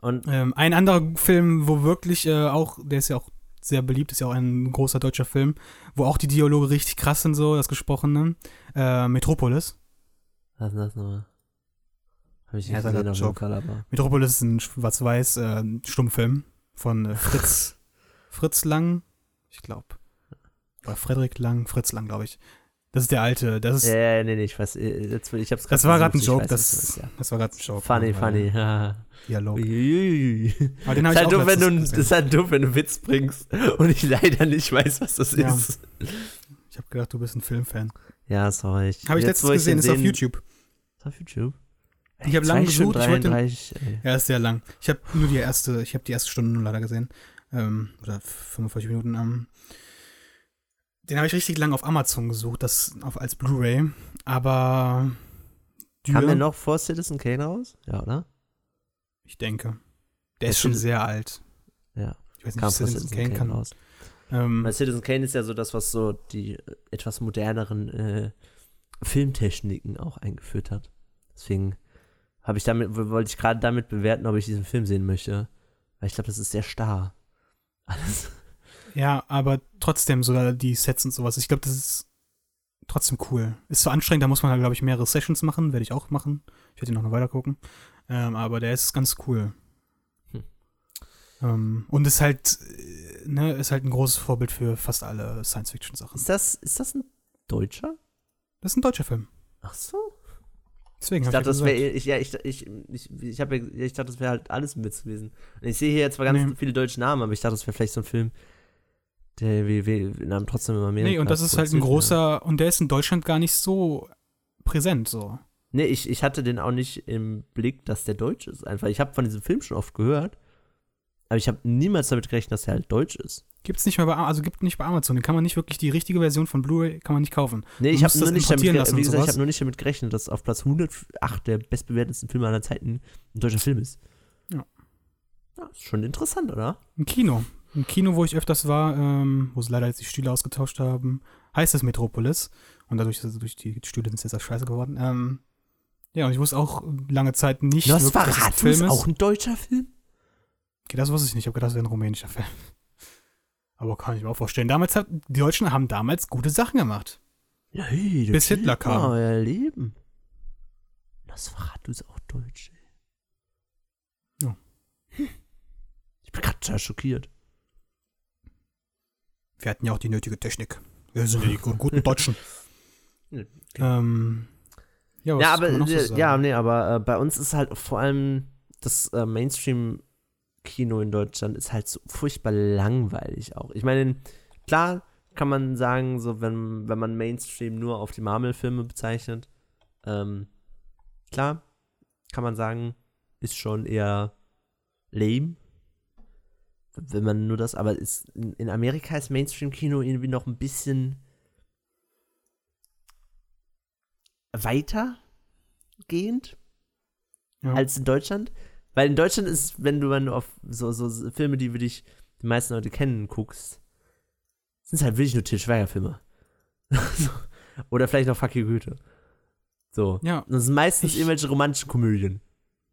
Und Ähm, ein anderer Film, wo wirklich äh, auch, der ist ja auch sehr beliebt, ist ja auch ein großer deutscher Film, wo auch die Dialoge richtig krass sind, so das Gesprochene. Äh, Metropolis. was ist das nochmal? Hab ich Ja, nicht ist halt gesehen ein auf. Fall, aber. Metropolis ist ein schwarz-weiß äh, Stummfilm von äh, Fritz, Fritz Lang, ich glaube. Oder Frederik Lang, Fritz Lang, glaube ich. Das ist der alte, das ist, Ja, ja, nee, nee, ich weiß, äh, jetzt, ich hab's das war gerade ein Joke, weiß, das, meinst, das war gerade ein. Joke. Funny, funny. ja. Dialog. Uiuiui. Aber den Ist halt doof, wenn du, ist halt doof, wenn du einen Witz bringst und ich leider nicht weiß, was das Ja. ist. Ich habe gedacht, du bist ein Filmfan. Ja, sorry. Habe ich Jetzt, letztens gesehen, ist auf YouTube. Ist auf YouTube? Ich habe lange gesucht, ich wollte den 33, ey. Ja, ist sehr lang. Ich habe nur die erste, ich habe die erste Stunde nur leider gesehen. Ähm, oder 45 Minuten. Ähm, den habe ich richtig lang auf Amazon gesucht, das auf, als Blu-ray. Aber Kam Dürr, der noch vor Citizen Kane raus? Ja, oder? ich denke. Der Das ist schon sehr alt. Ja, Ich weiß nicht, kam Citizen Citizen Kane Kane kann. raus. Ähm, Weil Citizen Kane ist ja so das, was so die äh, etwas moderneren äh, Filmtechniken auch eingeführt hat. Deswegen habe ich damit, wollte ich gerade damit bewerten, ob ich diesen Film sehen möchte. Weil ich glaube, das ist sehr starr. Alles. Ja, aber trotzdem sogar die Sets und sowas. Ich glaube, das ist trotzdem cool. Ist so anstrengend, da muss man, glaube ich, mehrere Sessions machen. Werde ich auch machen. Ich werde ihn noch mal weiter gucken. Ähm, aber der ist ganz cool. Hm. Ähm, und ist halt, äh, ne, ist halt ein großes Vorbild für fast alle Science-Fiction-Sachen. Ist das, ist das ein Deutscher? Das ist ein deutscher Film. Ach so. Deswegen Ich hab dachte, das gesagt. ich, ja, ich, ich, ich, ich, hab ich dachte, das wäre halt alles Witz gewesen. Und ich sehe hier jetzt zwar ganz Nee. viele deutsche Namen, aber ich dachte, das wäre vielleicht so ein Film, der wie Namen trotzdem immer mehr. Nee, und das ist halt ein großer, und der ist in Deutschland gar nicht so präsent, so. Nee, ich, ich hatte den auch nicht im Blick, dass der deutsch ist. Einfach, ich habe von diesem Film schon oft gehört, aber ich habe niemals damit gerechnet, dass er halt deutsch ist. Gibt's nicht mehr bei, also gibt nicht bei Amazon. Den kann man nicht wirklich, die richtige Version von Blu-ray kann man nicht kaufen. Nee, ich habe nur nicht damit, wie gesagt, ich habe nur nicht damit gerechnet, dass auf Platz 108 der bestbewertetsten Filme aller Zeiten ein deutscher Film ist. Ja. Ja, ist schon interessant, oder? Ein Kino. Ein Kino, wo ich öfters war, ähm, wo sie leider jetzt die Stühle ausgetauscht haben, heißt es Metropolis. Und dadurch, also durch die Stühle sind es jetzt auch scheiße geworden. Ähm, ja, und ich wusste auch lange Zeit nicht, wirklich, dass es ein Film ist auch ein deutscher Film? Okay, das wusste ich nicht. Ich habe gedacht, das wäre ein rumänischer Film. Aber kann ich mir auch vorstellen. Damals hat, die Deutschen haben damals gute Sachen gemacht. Ja, hey, das Bis Hitler kam. Euer Leben. Nosferatu ist auch deutsch, ey. total schockiert. Wir hatten ja auch die nötige Technik. Wir sind ja die gu- guten Deutschen. Ja, ähm, ja, ja, aber so äh, ja, nee, aber äh, bei uns ist halt vor allem das äh, Mainstream-Kino in Deutschland ist halt so furchtbar langweilig auch. Ich meine, klar kann man sagen, so wenn, wenn man Mainstream nur auf die Marvel-Filme bezeichnet, ähm, klar kann man sagen, ist schon eher lame. Wenn man nur das, aber ist, in, Amerika ist Mainstream-Kino irgendwie noch ein bisschen weitergehend Ja. als in Deutschland. Weil in Deutschland ist, wenn du, du auf so, so Filme, die wirklich die meisten Leute kennen, guckst, sind es halt wirklich nur Til Schweiger-Filme. Oder vielleicht noch Fuck you Goethe. So. Ja. Und das sind meistens Ich- irgendwelche romantischen Komödien.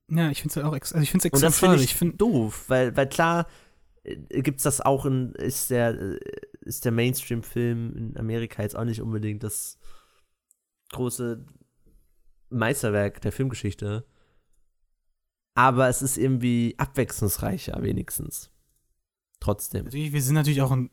Ja, ich finde es halt auch ex also ich find's Und extrem das finde ich, Ich finde, doof, weil, weil klar gibt's das auch in, ist der, äh, ist der Mainstream-Film in Amerika jetzt auch nicht unbedingt das große Meisterwerk der Filmgeschichte. Aber es ist irgendwie abwechslungsreicher, wenigstens. Trotzdem. natürlich, wir sind natürlich auch ein,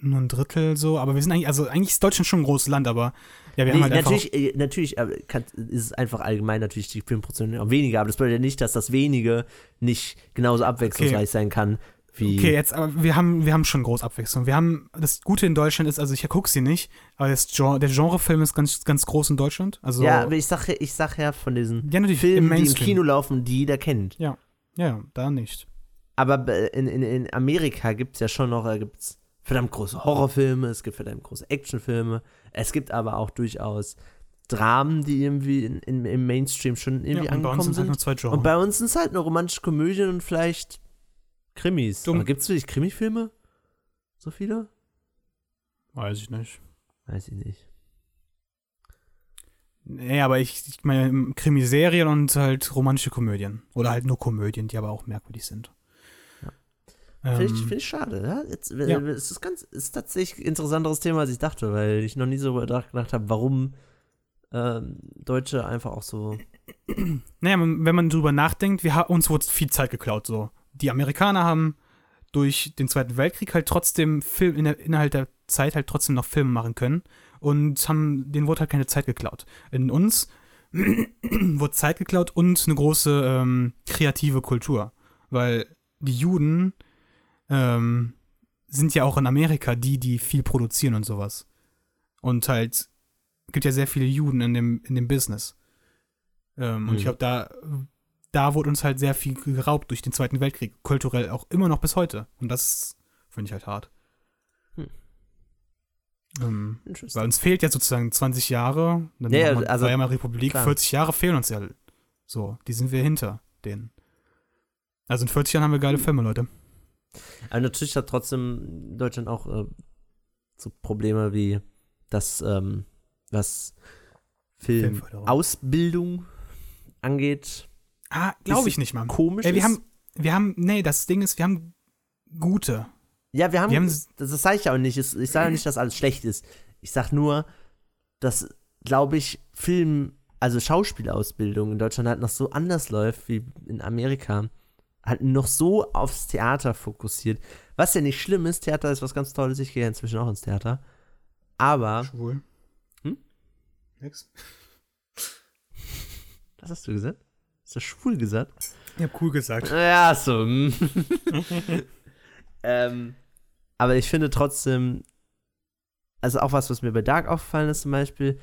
nur ein Drittel so, aber wir sind eigentlich, also eigentlich ist Deutschland schon ein großes Land, aber ja, wir Nee, haben halt einfach. natürlich, äh, natürlich aber kann, ist es einfach allgemein natürlich die Filmproduktion auch weniger, aber das bedeutet ja nicht, dass das wenige nicht genauso abwechslungsreich sein kann wie. Okay, jetzt, aber wir haben, wir haben schon große Abwechslung. Wir haben, das Gute in Deutschland ist, also ich gucke sie nicht, aber das Genre, der Genrefilm ist ganz, ganz groß in Deutschland. Also, ja, aber ich sag, ja- ich sag ja von diesen ja, Filmen, im die im. Kino laufen, die jeder kennt. Ja, ja, da nicht. Aber bei- in, in, in Amerika gibt es ja schon noch, da gibt's verdammt große Horrorfilme, es gibt verdammt große Actionfilme, es gibt aber auch durchaus Dramen, die irgendwie in, in, im Mainstream schon irgendwie ja, und bei angekommen uns sind sind. halt nur zwei Genres. Und bei uns sind es halt nur romantische Komödien und vielleicht Krimis. Dumm. Aber gibt es wirklich Krimifilme? So viele? Weiß ich nicht. Weiß ich nicht. Nee, aber ich, ich meine Krimiserien und halt romantische Komödien. Oder halt nur Komödien, die aber auch merkwürdig sind. Ja. Ähm, Finde ich, find ich schade. Ja? Jetzt, äh, Ja. Es ist ganz, ist tatsächlich ein interessanteres Thema, als ich dachte, weil ich noch nie so gedacht habe, warum ähm, Deutsche einfach auch so. Naja, wenn man drüber nachdenkt, wir uns wurde viel Zeit geklaut. So. Die Amerikaner haben durch den Zweiten Weltkrieg halt trotzdem Film, in der, innerhalb der Zeit halt trotzdem noch Filme machen können und haben, denen wurde halt keine Zeit geklaut. In uns wurde Zeit geklaut und eine große ähm, kreative Kultur. Weil die Juden ähm, sind ja auch in Amerika die, die viel produzieren und sowas. Und halt, gibt ja sehr viele Juden in dem, in dem Business. Ähm, Und Mhm. ich glaube, da, da wurde uns halt sehr viel geraubt durch den Zweiten Weltkrieg, kulturell auch immer noch bis heute. Und das finde ich halt hart. Hm. Ähm, weil uns fehlt ja sozusagen 20 Jahre, dann Ja, haben wir also, Weimarer Republik, klar. 40 Jahre fehlen uns ja. So, die sind wir hinter denen. Also in 40 Jahren haben wir geile Filme, Leute. Aber natürlich hat trotzdem Deutschland auch äh, so Probleme wie das, ähm, was Filmförderung. Filmausbildung angeht, Ah, glaube ich nicht mal. komisch Ey, wir ist. haben, wir haben, nee, das Ding ist, wir haben gute. ja, wir haben, wir haben- das, das sage ich ja auch nicht. Ich sage nicht, dass alles schlecht ist. Ich sage nur, dass, glaube ich, Film, also Schauspielausbildung in Deutschland halt noch so anders läuft wie in Amerika. Halt noch so aufs Theater fokussiert. Was ja nicht schlimm ist, Theater ist was ganz Tolles. Ich gehe ja inzwischen auch ins Theater. Aber, Schwul. Hm? Nix. was hast du gesagt? Hast du schwul gesagt? Ich hab cool gesagt. Ja, so. hm. ähm, aber ich finde trotzdem, also auch was, was mir bei Dark aufgefallen ist zum Beispiel,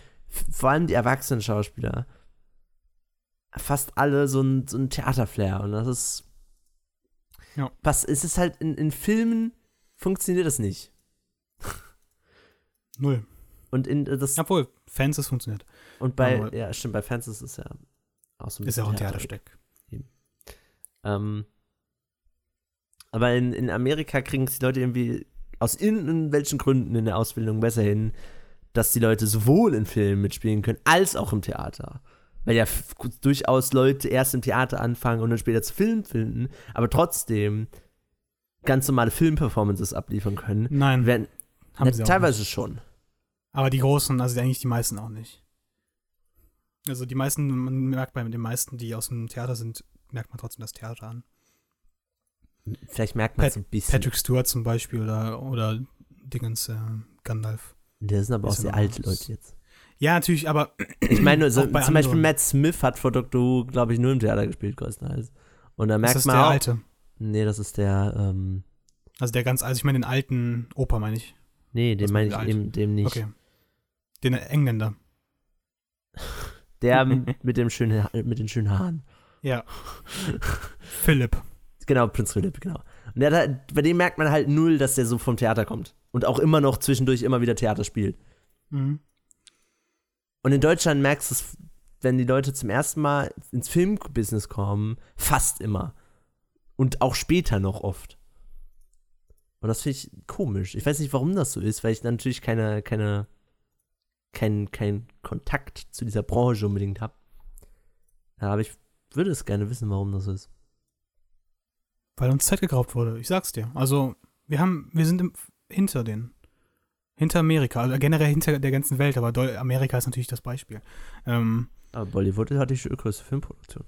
vor allem die erwachsenen Schauspieler, fast alle so ein, so ein Theaterflair und das ist, Ja. was, es ist halt in, in Filmen funktioniert das nicht. Null. Und in das Obwohl, Fans, es funktioniert. und bei, ja, stimmt, bei Fans ist es ja auch so Ist ja auch ein Theaterstück. Ähm, aber in, in Amerika kriegen es die Leute irgendwie aus irgendwelchen Gründen in der Ausbildung besser hin, dass die Leute sowohl in Filmen mitspielen können, als auch im Theater. Weil ja durchaus Leute erst im Theater anfangen und dann später zu Film finden, aber trotzdem ganz normale Filmperformances abliefern können. Nein, Werden, haben na, sie teilweise schon. Aber die großen, also eigentlich die meisten auch nicht. Also die meisten, man merkt bei den meisten, die aus dem Theater sind, merkt man trotzdem das Theater an. Vielleicht merkt man es ein bisschen. Patrick Stewart zum Beispiel oder, oder Dingens, äh, Gandalf. Das sind aber auch Ist sehr alte Leute jetzt. Ja, natürlich, aber Ich meine, so, zum Beispiel. Matt Smith hat vor Doctor Who, glaube ich, nur im Theater gespielt, größtenteils. Und da ist merkt das man der auch. alte? Nee, das ist der, ähm, Also der ganz, also ich meine den alten Opa, meine ich. nee, den meine ich eben, dem nicht. Okay. Den Engländer. Der mit dem schönen, Ha- mit den schönen Haaren. Ja. Philipp. Genau, Prinz Philipp, genau. Und der halt- bei dem merkt man halt null, dass der so vom Theater kommt. Und auch immer noch zwischendurch immer wieder Theater spielt. Mhm. Und in Deutschland merkst du es, wenn die Leute zum ersten Mal ins Filmbusiness kommen, fast immer. Und auch später noch oft. Und das finde ich komisch. Ich weiß nicht, warum das so ist, weil ich natürlich keine, keine, kein, kein Kontakt zu dieser Branche unbedingt habe. Aber ich würde es gerne wissen, warum das ist. Weil uns Zeit geraubt wurde. Ich sag's dir. Also, wir haben, wir sind im, hinter denen. Hinter Amerika. Also generell hinter der ganzen Welt, aber Amerika ist natürlich das Beispiel. Ähm, Aber Bollywood hat die größte Filmproduktion.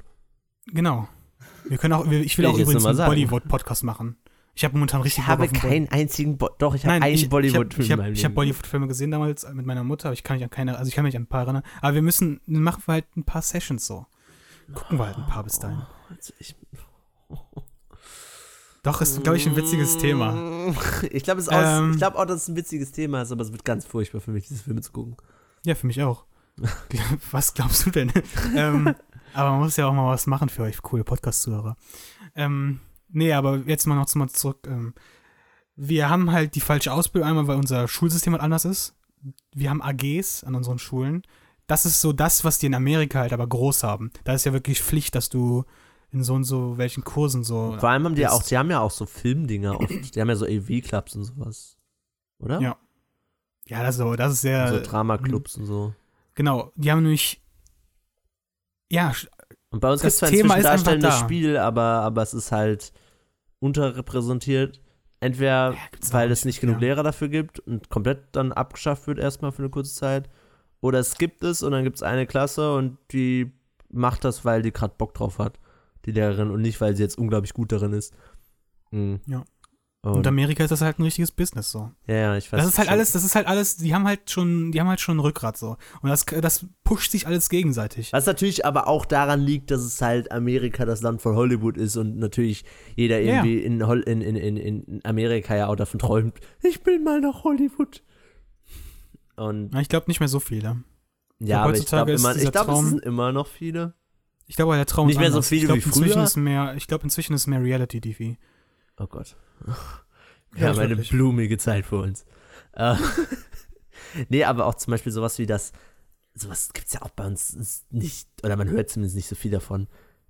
genau. Wir können auch, wir- ich will auch übrigens einen. Bollywood-Podcast machen. Ich habe momentan richtig Ich Bock habe auf keinen einzigen, Bo doch, ich habe einen Bollywood-Film Ich habe hab. Bollywood-Filme gesehen damals mit meiner Mutter, aber ich kann mich an keine, also ich kann mich an ein paar erinnern. Aber wir müssen, machen wir halt ein paar Sessions so. Gucken wir halt ein paar bis dahin. Also ich, Doch, ist, glaube ich, ein witziges Thema. Ich glaube Ähm. ich glaube auch, dass es ein witziges Thema ist, aber es wird ganz furchtbar für mich, diese Filme zu gucken. Ja, für mich auch. was glaubst du denn? ähm, aber man muss ja auch mal was machen für euch, coole Podcast-Zuhörer. Ähm, nee, aber jetzt mal noch zurück. Ähm, wir haben halt die falsche Ausbildung, einmal weil unser Schulsystem halt anders ist. Wir haben AGs an unseren Schulen. Das ist so das, was die in Amerika halt aber groß haben. Da ist ja wirklich Pflicht, dass du in so und so welchen Kursen so. Vor allem haben die ja auch, die haben ja auch so Filmdinger oft. Die haben ja so AV-Clubs und sowas. Oder? Ja. Ja, das ist, so- das ist sehr. So Drama-Clubs und so. Genau, die haben nämlich. Ja, Und bei uns gibt es zwar Thema inzwischen darstellendes da. Spiel, aber, aber es ist halt unterrepräsentiert. Entweder Ja, weil es nicht, nicht genug ja. Lehrer dafür gibt und komplett dann abgeschafft wird erstmal für eine kurze Zeit. Oder es gibt es und dann gibt es eine Klasse und die macht das, weil die gerade Bock drauf hat, die Lehrerin, und nicht, weil sie jetzt unglaublich gut darin ist. Mhm. Ja. Und, Und Amerika ist das halt ein richtiges Business so. ja, ja, ich weiß. Das ist halt schon. alles, das ist halt alles, die haben halt schon, die haben halt schon ein Rückgrat so. Und das, das pusht sich alles gegenseitig. Was natürlich aber auch daran liegt, dass es halt Amerika das Land von Hollywood ist und natürlich jeder Ja. irgendwie in, Hol in, in, in, in Amerika ja auch davon träumt, ich will mal nach Hollywood. Und Ja, Ich glaube nicht mehr so viele. ja, aber ich glaube immer, ich glaube, es Traum- sind immer noch viele. Ich glaube, der Traum Nicht ist mehr so anders. viele ich glaub, wie inzwischen früher? Ist mehr, ich glaube, inzwischen ist mehr Reality-TV. Oh Gott. Ja, Wir haben eine wirklich. blumige Zeit vor uns. Äh, nee, aber auch zum Beispiel sowas wie das, sowas gibt es ja auch bei uns nicht, oder man hört zumindest nicht so viel davon,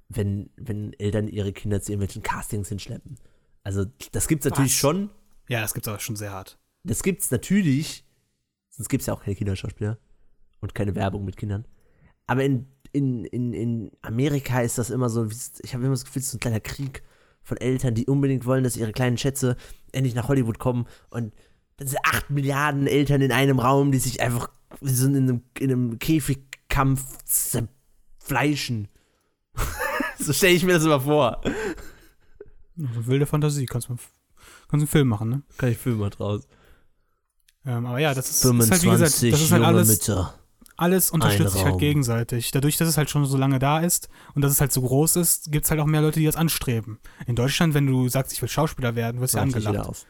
wenn, wenn Eltern ihre Kinder zu irgendwelchen Castings hinschleppen. Also das gibt's natürlich Was? schon, Ja, das gibt's aber schon sehr hart. das gibt's natürlich, sonst gibt's ja auch keine Kinderschauspieler und keine Werbung mit Kindern. Aber in, in, in, in Amerika ist das immer so, es- ich habe immer das Gefühl, es ist so ein kleiner Krieg von Eltern, die unbedingt wollen, dass ihre kleinen Schätze endlich nach Hollywood kommen und dann sind acht Milliarden Eltern in einem Raum, die sich einfach in einem, in einem Käfigkampf zerfleischen. so stelle ich mir das immer vor. Also wilde Fantasie, kannst du kannst einen Film machen, ne? Kann ich Filme draus. Ähm, aber ja, das ist, ist halt wie gesagt, das ist halt alles, Mütter. Alles unterstützt sich halt gegenseitig. Dadurch, dass es halt schon so lange da ist und dass es halt so groß ist, gibt es halt auch mehr Leute, die das anstreben. In Deutschland, wenn du sagst, ich will Schauspieler werden, wirst du ja angelacht. auf.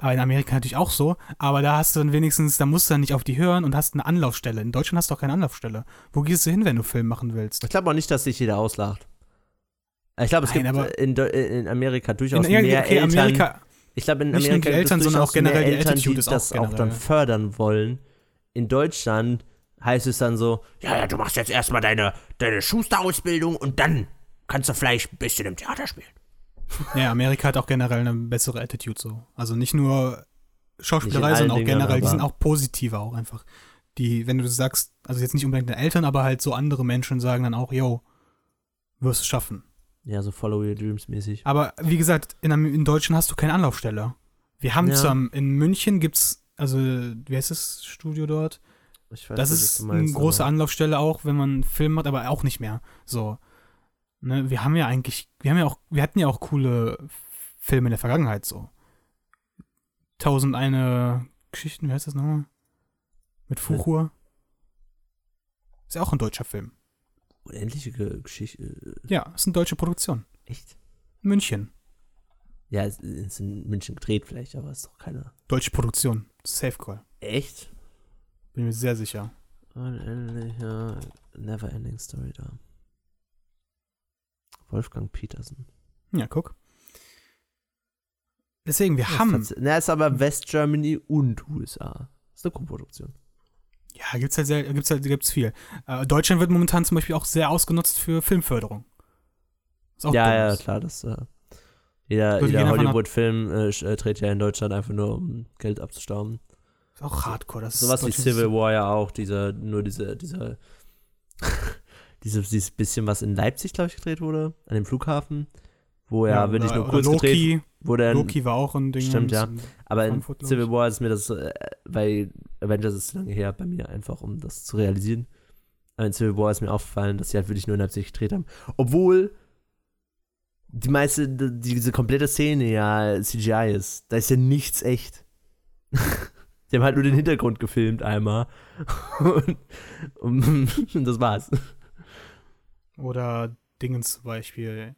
Aber in Amerika natürlich auch so. Aber da hast du dann wenigstens, da musst du dann nicht auf die hören und hast eine Anlaufstelle. In Deutschland hast du auch keine Anlaufstelle. Wo gehst du hin, wenn du Film machen willst? Ich glaube auch nicht, dass sich jeder auslacht. Ich glaube, es Nein, gibt aber- in, Deu- in Amerika In, durchaus ja, mehr okay, Eltern. Amerika, ich glaube, in nicht nur Amerika die Eltern, sondern auch generell die Eltern, die ist auch das auch, dann generell. fördern wollen. In Deutschland heißt es dann so, ja, ja, du machst jetzt erstmal deine, deine Schusterausbildung und dann kannst du vielleicht ein bisschen im Theater spielen. ja, Amerika hat auch generell eine bessere Attitude so. Also nicht nur Schauspielerei, Nicht sondern auch Dingen, generell. Die sind auch positiver auch einfach. Die, wenn du sagst, also jetzt nicht unbedingt deine Eltern, aber halt so andere Menschen sagen dann auch, yo, wirst es schaffen. Ja, so Follow Your Dreams mäßig. Aber wie gesagt, in, in Deutschland hast du keine Anlaufstelle. Wir haben Ja. zwar in München gibt's, also wie heißt das Studio dort? Ich weiß, Das ist meinst, eine große aber- Anlaufstelle auch, wenn man Film macht, aber auch nicht mehr. So. Ne, wir haben ja eigentlich, wir haben ja auch, wir hatten ja auch coole Filme in der Vergangenheit so. Tausend eine Geschichten, wie heißt das nochmal? Mit Fuchur. Ist ja auch ein deutscher Film. Unendliche Ge- Geschichte. Ja, ist eine deutsche Produktion. Echt? München. Ja, es ist in München gedreht vielleicht, aber ist doch keiner. Deutsche Produktion. Safe Call. Echt? Bin mir sehr sicher. Unendlicher Neverending Story da. Wolfgang Petersen. Ja, guck. Deswegen, wir Das haben. Na, ist aber West Germany und USA. Ist eine Co-Produktion. Ja, gibt's halt sehr, gibt's halt, gibt's viel. Äh, Deutschland wird momentan zum Beispiel auch sehr ausgenutzt für Filmförderung. Ist auch Ja, ja, klar, das. Äh, jeder jeder Hollywood-Film äh, äh, dreht ja in Deutschland einfach nur, um Geld abzustauben. Auch hardcore. Das Sowas wie Civil War ja auch, dieser, nur diese, dieser, diese, dieses bisschen, was in Leipzig, glaube ich, gedreht wurde, an dem Flughafen, wo ja, wirklich oder, nur kurz gedreht Loki, wurde. Loki war auch ein Ding. Stimmt, ja. Aber in Civil. War ist mir das, äh, weil Avengers ist zu lange her bei mir, einfach um das zu realisieren. Aber in Civil War ist mir aufgefallen, dass sie halt wirklich nur in Leipzig gedreht haben. Obwohl die meiste, die- diese komplette Szene ja CGI ist. Da ist ja nichts echt. die haben halt nur den Hintergrund gefilmt einmal. und, und, und das war's. Oder Dingens zum Beispiel.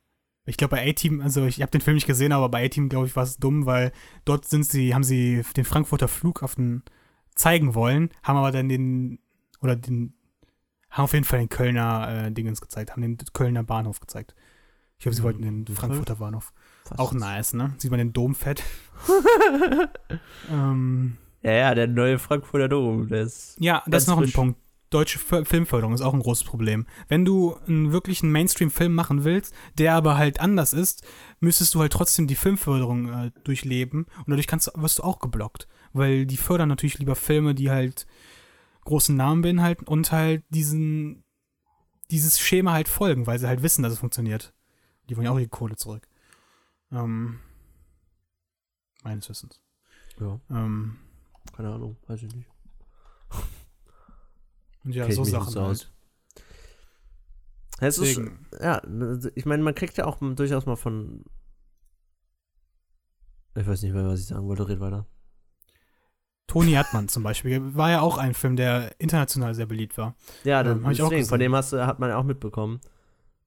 Ich glaube bei A-Team, also ich habe den Film nicht gesehen, aber bei A-Team, glaube ich, war es dumm, weil dort sind sie, haben sie den Frankfurter Flughafen zeigen wollen, haben aber dann den, oder den, haben auf jeden Fall den Kölner äh, Dingens gezeigt, haben den Kölner Bahnhof gezeigt. Ich glaube, sie Mhm. wollten den. Frankfurter Bahnhof. Fast. Auch nice, ne? Sieht man den Dom fett. ähm, Ja, ja, der neue Frankfurter Dom, der ist. Ja, das ist noch ein frisch. Punkt. Deutsche Filmförderung ist auch ein großes Problem. Wenn du einen wirklichen Mainstream-Film machen willst, der aber halt anders ist, müsstest du halt trotzdem die Filmförderung äh, durchleben und dadurch kannst, wirst du auch geblockt. Weil die fördern natürlich lieber Filme, die halt großen Namen beinhalten und halt diesen, dieses Schema halt folgen, weil sie halt wissen, dass es funktioniert. Die wollen ja auch ihre Kohle zurück. Ähm, meines Wissens. Ja, Ähm, keine Ahnung, weiß ich nicht. und ja, so Sachen halt. Es ist, ja, ich meine, man kriegt ja auch durchaus mal von. Ich weiß nicht mehr, was ich sagen wollte, red weiter. Toni Erdmann zum Beispiel war ja auch ein Film, der international sehr beliebt war. Ja, Ähm, ich auch deswegen, von dem hast hat man ja auch mitbekommen.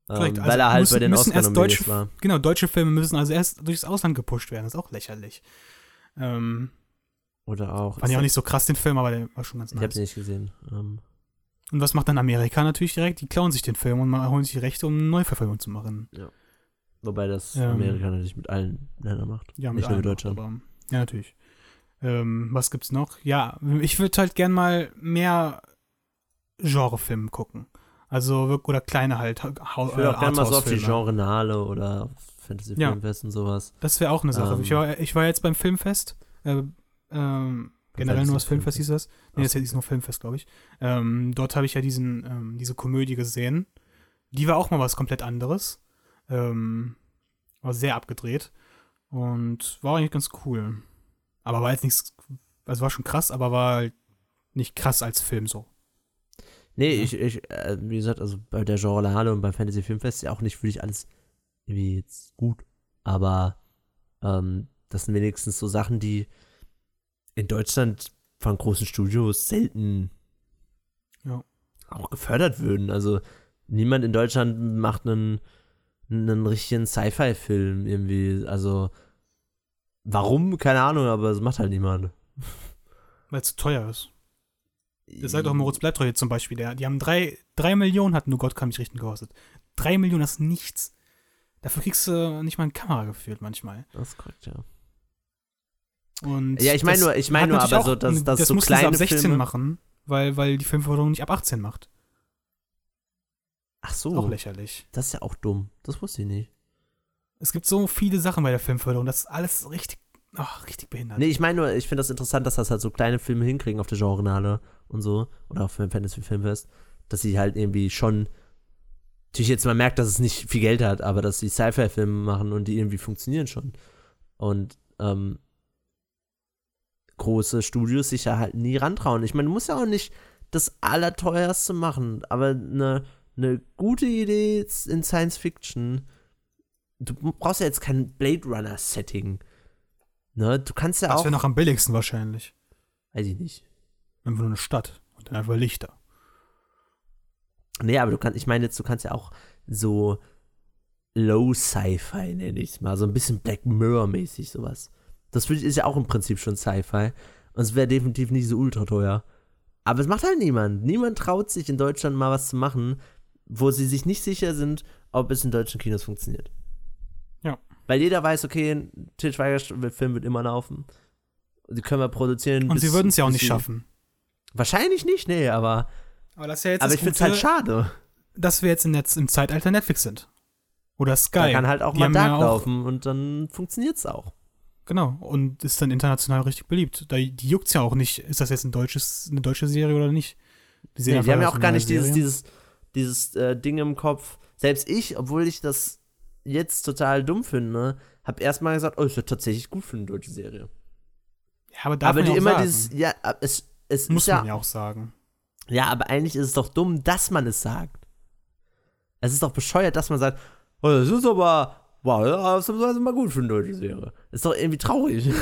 Ähm, Korrekt, also weil er halt müssen- bei den Oscar deutsche- war. Genau, deutsche Filme müssen also erst durchs Ausland gepusht werden. Das ist auch lächerlich. Ähm, Oder auch. fand ich auch nicht so krass, den Film, aber der war schon ganz Ich hab's nice. nicht gesehen. Ähm, Und was macht dann Amerika natürlich direkt? Die klauen sich den Film und holen sich die Rechte, um eine Neuverfilmung zu machen. wobei das Ähm, Amerika natürlich mit allen Ländern macht. Ja, nicht nur allen mit Deutschland. Aber, ja, natürlich. Ähm, was gibt's noch? Ja, ich würde halt gern mal mehr Genrefilme gucken. Also oder kleine halt. Ha Ich will auch gerne mal so auf die. Genrenale oder Fantasy Ja. Und sowas. Das wäre auch eine Sache. Ähm. ich, war, ich war jetzt beim Filmfest. Äh, ähm, generell nur das Filmfest hieß das. Nee, das hieß nur Filmfest, glaube ich. Ähm, dort habe ich ja diesen, ähm, diese Komödie gesehen. Die war auch mal was komplett anderes. Ähm, war sehr abgedreht. Und war eigentlich ganz cool. Aber war jetzt nichts, also war schon krass, aber war halt nicht krass als Film so. Nee, Ja. ich, ich äh, wie gesagt, also bei der Genrenale und beim Fantasy Filmfest ist ja auch nicht wirklich alles irgendwie jetzt gut. Aber ähm, das sind wenigstens so Sachen, die in Deutschland von großen Studios selten Ja. auch gefördert würden. Also niemand in Deutschland macht einen, einen richtigen Sci-Fi-Film irgendwie. Also warum? Keine Ahnung, aber es macht halt niemand. Weil es zu teuer ist. Das sagt auch Moritz Bleibtreu zum Beispiel. Der, die haben drei, drei Millionen, hat nur Gott kann mich richten gekostet. Drei Millionen, das ist nichts. Dafür kriegst du nicht mal eine Kamera geführt manchmal. Das ist korrekt, ja. Und Ja, ich meine nur- ich meine nur aber auch- so, dass- dass das so mussten sie kleine ab 16 Filme- machen, weil, weil die Filmförderung nicht ab 18 macht. Ach so. Auch lächerlich. Das ist ja auch dumm. Das wusste ich nicht. Es gibt so viele Sachen bei der Filmförderung, das ist alles richtig, ach, richtig behindert. Nee, ich meine nur, ich finde das interessant, dass das halt so kleine Filme hinkriegen auf der Genrenale und so. Oder auf dem Fantasy Filmfest. Dass sie halt irgendwie schon. Natürlich jetzt man merkt, dass es nicht viel Geld hat, aber dass sie Sci-Fi-Filme machen und die irgendwie funktionieren schon. Und, ähm, große Studios sich ja halt nie rantrauen. Ich meine, du musst ja auch nicht das Allerteuerste machen, aber eine, eine gute Idee in Science Fiction du brauchst ja jetzt kein Blade Runner-Setting. Ne? Du kannst ja Das auch. wäre noch am billigsten wahrscheinlich. weiß ich nicht. Einfach nur eine Stadt und dann einfach Lichter. Nee, aber du kannst, ich meine jetzt, du kannst ja auch so Low Sci-Fi, nenne ich es mal, so ein bisschen Black Mirror-mäßig sowas. Das ist ja auch im Prinzip schon Sci-Fi. Und es wäre definitiv nicht so ultra teuer. Aber es macht halt niemand. Niemand traut sich in Deutschland mal was zu machen, wo sie sich nicht sicher sind, ob es in deutschen Kinos funktioniert. Ja. Weil jeder weiß, okay, ein Til Schweiger-Film wird immer laufen. Die können wir produzieren. Und sie würden es ja auch nicht schaffen. Wahrscheinlich nicht, nee, aber, Aber das ist ja jetzt aber ich finde es halt schade. dass wir jetzt in Netz, im Zeitalter Netflix sind. Oder Sky. Da kann halt auch Die mal Dark ja laufen und dann funktioniert es auch. Genau. Und ist dann international richtig beliebt. Da, die juckt's ja auch nicht, ist das jetzt ein deutsches, eine deutsche Serie oder nicht. Die, Nee, die haben ja auch gar nicht dieses, dieses, dieses äh, Ding im Kopf. Selbst ich, obwohl ich das jetzt total dumm finde, habe erstmal gesagt, oh, ist ja tatsächlich gut für eine deutsche Serie. Ja, aber darf aber man die ja immer sagen. dieses, ja, es, es Muss ist ja, man ja auch sagen. ja, aber eigentlich ist es doch dumm, dass man es sagt. Es ist doch bescheuert, dass man sagt, oh, das ist aber, wow, das ist also mal gut für eine deutsche Serie. Ist doch irgendwie traurig.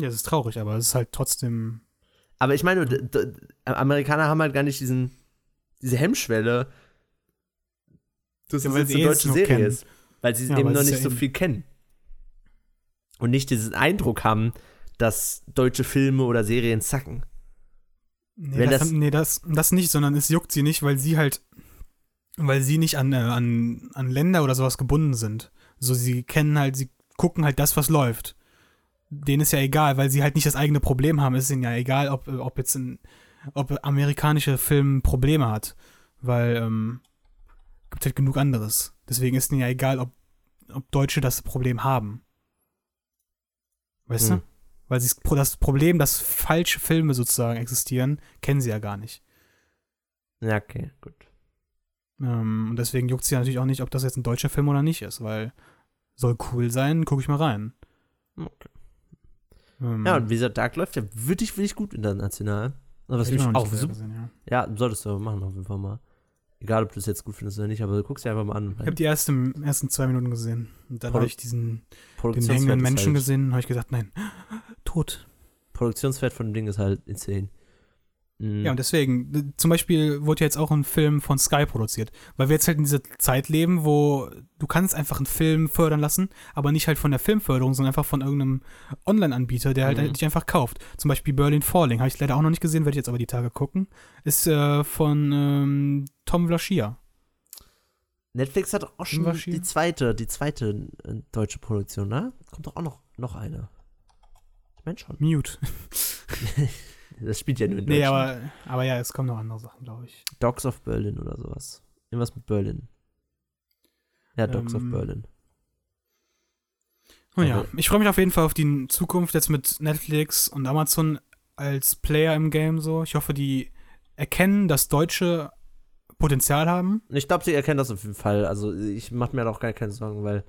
Ja, es ist traurig, aber es ist halt trotzdem. Aber ich meine, Amerikaner haben halt gar nicht diesen, diese Hemmschwelle, dass Ja, es eine eh deutsche Serie kennen. ist. Weil sie Ja, eben weil noch nicht ja so viel kennen. Und nicht diesen Eindruck haben, dass deutsche Filme oder Serien zacken. Nee, das, das- nee das, das nicht, sondern es juckt sie nicht, weil sie halt, weil sie nicht an, äh, an, an Länder oder sowas gebunden sind. So, sie kennen halt, sie gucken halt das, was läuft. Denen ist ja egal, weil sie halt nicht das eigene Problem haben. Es ist ihnen ja egal, ob, ob jetzt ein, ob amerikanische Film Probleme hat. Weil, ähm, gibt halt genug anderes. Deswegen ist ihnen ja egal, ob, ob Deutsche das Problem haben. Weißt Hm. du? Weil sie das Problem, dass falsche Filme sozusagen existieren, kennen sie ja gar nicht. Ja, okay, gut. Ähm, und deswegen juckt sie ja natürlich auch nicht, ob das jetzt ein deutscher Film oder nicht ist, weil soll cool sein, gucke ich mal rein. okay. Ähm, Ja, und wie gesagt, Dark läuft ja wirklich, wirklich gut international. Aber hab ich auch super. gesehen, ja. Ja, solltest du aber machen auf jeden Fall mal. Egal, ob du es jetzt gut findest oder nicht, aber du guckst dir einfach mal an. Ich habe die ersten, ersten zwei Minuten gesehen. Und dann habe ich diesen den hängenden Menschen halt, gesehen und habe ich gesagt, nein, tot. Produktionswert von dem Ding ist halt insane. Mhm. Ja, und deswegen, zum Beispiel wurde jetzt auch ein Film von Sky produziert, weil wir jetzt halt in dieser Zeit leben, wo du kannst einfach einen Film fördern lassen, aber nicht halt von der Filmförderung, sondern einfach von irgendeinem Online-Anbieter, der halt Mhm. dich einfach kauft. Zum Beispiel Berlin Falling, habe ich leider auch noch nicht gesehen, werde ich jetzt aber die Tage gucken. Ist äh, von ähm, Tom Vlaschia. Netflix hat auch schon hier. die zweite, die zweite äh, deutsche Produktion, ne? Kommt doch auch noch, noch eine. Ich meine schon. Mute. Das spielt ja nur in Nee, Deutschland. aber, aber ja, es kommen noch andere Sachen, glaube ich. Dogs of Berlin oder sowas. Irgendwas mit Berlin. Ja, Dogs Ähm, of Berlin. Oh ja, ich freue mich auf jeden Fall auf die Zukunft jetzt mit Netflix und Amazon als Player im Game so. Ich hoffe, die erkennen, dass Deutsche Potenzial haben. Ich glaube, sie erkennen das auf jeden Fall. Also ich mache mir da auch gar keine Sorgen, weil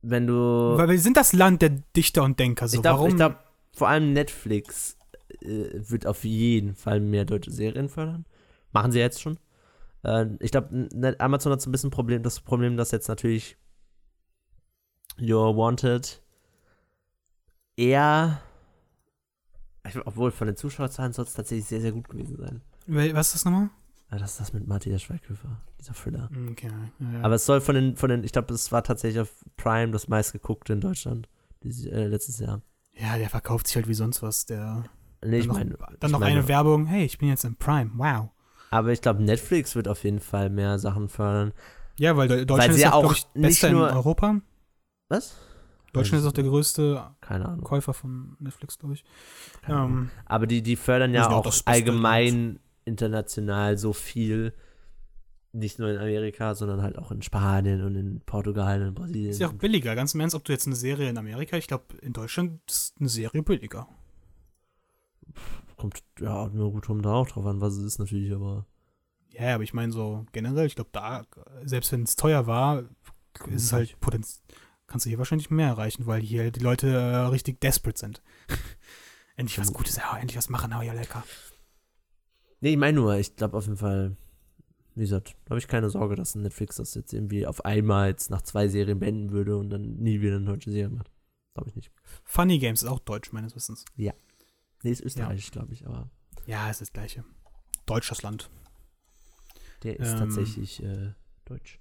wenn du. Weil wir sind das Land der Dichter und Denker. So. ich glaube, glaub, vor allem Netflix äh, wird auf jeden Fall mehr deutsche Serien fördern. Machen sie jetzt schon. Äh, ich glaube, Amazon hat so ein bisschen Problem, das Problem, dass jetzt natürlich You're Wanted eher, obwohl von den Zuschauerzahlen soll es tatsächlich sehr, sehr gut gewesen sein. Was ist das nochmal? Ja, das ist das mit Matthias Schweighöfer, dieser Thriller. Okay. Ja, ja. Aber es soll von den, von den, ich glaube, es war tatsächlich auf Prime das meistgeguckte in Deutschland dieses, äh, letztes Jahr. ja, der verkauft sich halt wie sonst was. Der, Nee, ich dann meine, noch, dann noch meine- eine Werbung. Hey, ich bin jetzt im Prime. Wow. aber ich glaube, Netflix wird auf jeden Fall mehr Sachen fördern. Ja, weil De- Deutschland sie ist ja auch, ich, nicht bester in Europa. Was? Deutschland ist auch der größte. Käufer von Netflix, glaube ich. Ähm, Aber die, die fördern ja auch auch allgemein international so viel. Nicht nur in Amerika, sondern halt auch in Spanien und in Portugal und in Brasilien. ist ja auch billiger. Ganz im Ernst, ob du jetzt eine Serie in Amerika, ich glaube, in Deutschland ist eine Serie billiger. Kommt ja nur gut rum da auch drauf an, was es ist natürlich, aber. Ja, aber ich meine so generell, ich glaube, da, selbst wenn es teuer war, ist es halt Potenz kannst du hier wahrscheinlich mehr erreichen, weil hier die Leute äh, richtig desperate sind. endlich was Gutes, ja, endlich was machen, ja, lecker. Nee, ich meine nur, ich glaube auf jeden Fall, wie gesagt, da habe ich keine Sorge, dass Netflix das jetzt irgendwie auf einmal jetzt nach zwei Serien beenden würde und dann nie wieder eine deutsche Serie macht. Glaube ich nicht. Funny Games ist auch deutsch, meines Wissens. Nee, ist österreichisch, glaube ich, aber Ja, ist das gleiche. Deutsch das Land. der ist Ähm. tatsächlich äh, deutsch.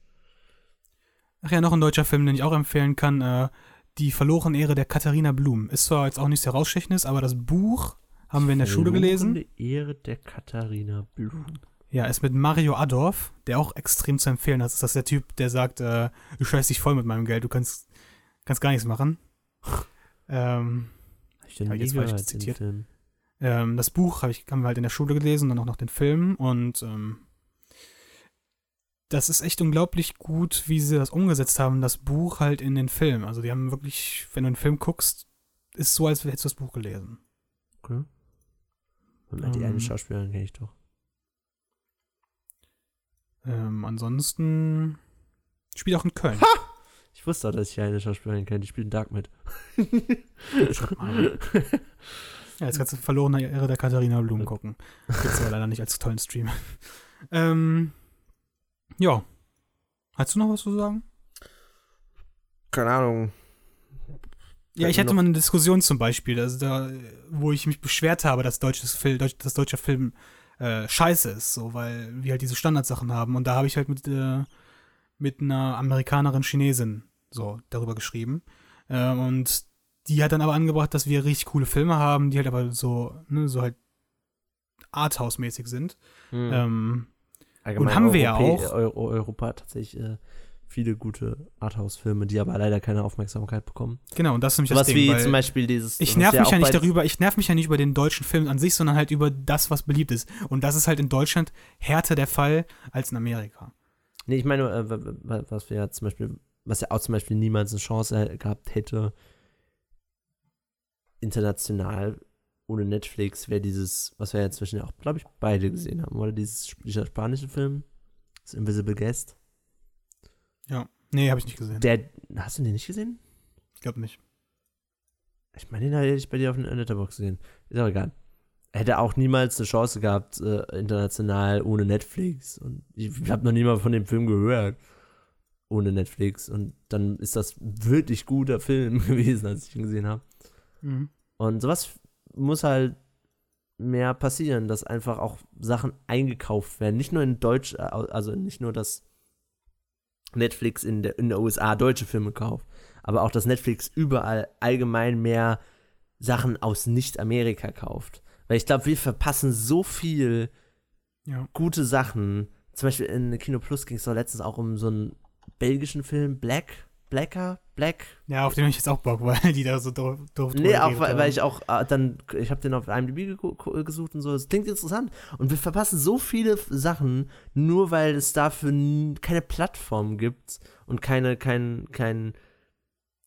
Ach ja, noch ein deutscher Film, den ich auch empfehlen kann. Äh, die verlorene Ehre der Katharina Blum. Ist zwar jetzt auch nichts herausstechendes, aber das Buch haben wir in der Schule gelesen. Verlorene Ehre der Katharina Blum. Ja, ist mit Mario Adorf, der auch extrem zu empfehlen ist. Das ist der Typ, der sagt, äh, du scheißt dich voll mit meinem Geld, du kannst, kannst gar nichts machen. ähm, ich den Hab ich jetzt falsch den zitiert? Film. Ähm, das Buch hab ich, haben wir halt in der Schule gelesen, dann auch noch den Film und ähm, das ist echt unglaublich gut, wie sie das umgesetzt haben, das Buch halt in den Film. Also die haben wirklich, wenn du den Film guckst, ist so, als hättest du das Buch gelesen. Okay. Und die eine Ähm. Schauspielerin kenne ich doch. Ähm, ansonsten spielt auch in Köln. Ich wusste auch, dass ich eine Schauspielerin kenne, die spielt in Dark mit. Ja, jetzt kannst du verlorene Ehre der Katharina Blum gucken. Gibt's aber leider nicht als tollen Stream. ähm, ja. Hast du noch was zu sagen? Keine Ahnung. Ja, ich hatte mal eine Diskussion zum Beispiel, also da, wo ich mich beschwert habe, dass deutsches Film, Deutsch, dass deutscher Film äh, scheiße ist, so, weil wir halt diese Standardsachen haben. Und da habe ich halt mit, äh, mit einer Amerikanerin Chinesin so darüber geschrieben. Ähm, und die hat dann aber angebracht, dass wir richtig coole Filme haben, die halt aber so, ne, so halt Arthouse-mäßig sind. Hm. Ähm, Allgemein haben wir ja Europä- auch. Euro Europa hat tatsächlich äh, viele gute Arthouse-Filme, die aber leider keine Aufmerksamkeit bekommen. genau, und das ist nämlich Sowas das Ding, wie weil zum Beispiel dieses. ich was nerv mich ja auch nicht darüber, ich nerv mich ja nicht über den deutschen Film an sich, sondern halt über das, was beliebt ist. Und das ist halt in Deutschland härter der Fall als in Amerika. Nee, ich meine, äh, was wir ja zum Beispiel, was ja auch zum Beispiel niemals eine Chance äh, gehabt hätte, international ohne Netflix, wäre dieses, was wir ja inzwischen auch, glaube ich, beide gesehen haben, oder? Dieses, dieser spanische Film, das Invisible Guest. Nee, habe ich nicht gesehen. Der, hast du den nicht gesehen? Ich glaube nicht. Ich meine, den hätte ich bei dir auf der Letterbox gesehen. Ist auch egal. Er hätte auch niemals eine Chance gehabt, äh, international ohne Netflix. Und ich, ich habe noch nie mal von dem Film gehört. Ohne Netflix. Und dann ist das wirklich guter Film gewesen, als ich ihn gesehen habe. Mhm. Und sowas muss halt mehr passieren, dass einfach auch Sachen eingekauft werden. Nicht nur in Deutsch, äh, also nicht nur, dass Netflix in der, in der USA deutsche Filme kauft, aber auch, dass Netflix überall allgemein mehr Sachen aus Nicht-Amerika kauft. Weil ich glaube, wir verpassen so viel Ja. gute Sachen. Zum Beispiel in Kino Plus ging es doch letztens auch um so einen belgischen Film, Black, Blacker, Black, ja, auf den habe ich jetzt auch Bock, weil die da so doof, doof Nee, auch weil, weil ich auch äh, dann, ich habe den auf IMDb ge- ge- gesucht und so. Das klingt interessant. Und wir verpassen so viele Sachen, nur weil es dafür keine Plattform gibt und keine, kein, kein,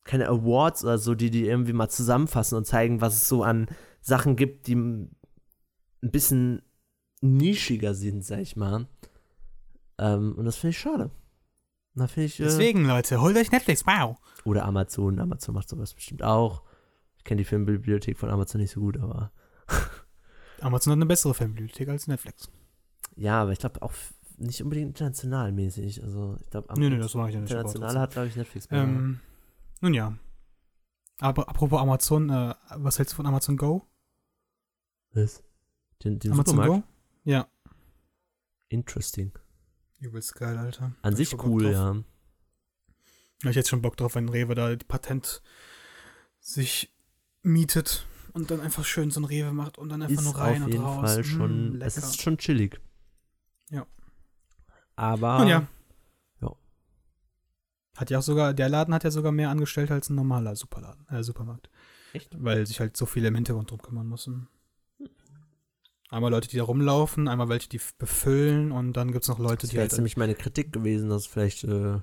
keine Awards oder so, die die irgendwie mal zusammenfassen und zeigen, was es so an Sachen gibt, die ein bisschen nischiger sind, sag ich mal. Ähm, und das finde ich schade. Da finde ich. Äh, Deswegen, Leute, holt euch Netflix. Wow. oder Amazon. Amazon macht sowas bestimmt auch. Ich kenne die Filmbibliothek von Amazon nicht so gut, aber Amazon hat eine bessere Filmbibliothek als Netflix. ja, aber ich glaube auch nicht unbedingt international mäßig. Also ich glaube, Nee, nee, das mache ich ja nicht. international hat, glaube ich, Netflix. Ähm, nun ja. Aber apropos Amazon, äh, was hältst du von Amazon Go? Was? Den, den Amazon Supermarkt? Go? Ja. Interesting. Übelst geil, Alter. An Hab sich cool, ja. Hab ich jetzt schon Bock drauf, wenn Rewe da die Patent sich mietet und dann einfach schön so ein Rewe macht und dann einfach Ist nur rein auf und jeden raus. Fall Mm, schon, es lecker. ist schon chillig. Ja. Aber Nun ja. ja. Hat ja auch sogar, der Laden hat ja sogar mehr Angestellte als ein normaler Superladen, äh, Supermarkt. Echt? Weil sich halt so viele im Hintergrund drum kümmern müssen. Einmal Leute, die da rumlaufen, einmal welche, die befüllen und dann gibt es noch Leute, das die wäre halt. jetzt nämlich meine Kritik gewesen, dass vielleicht äh,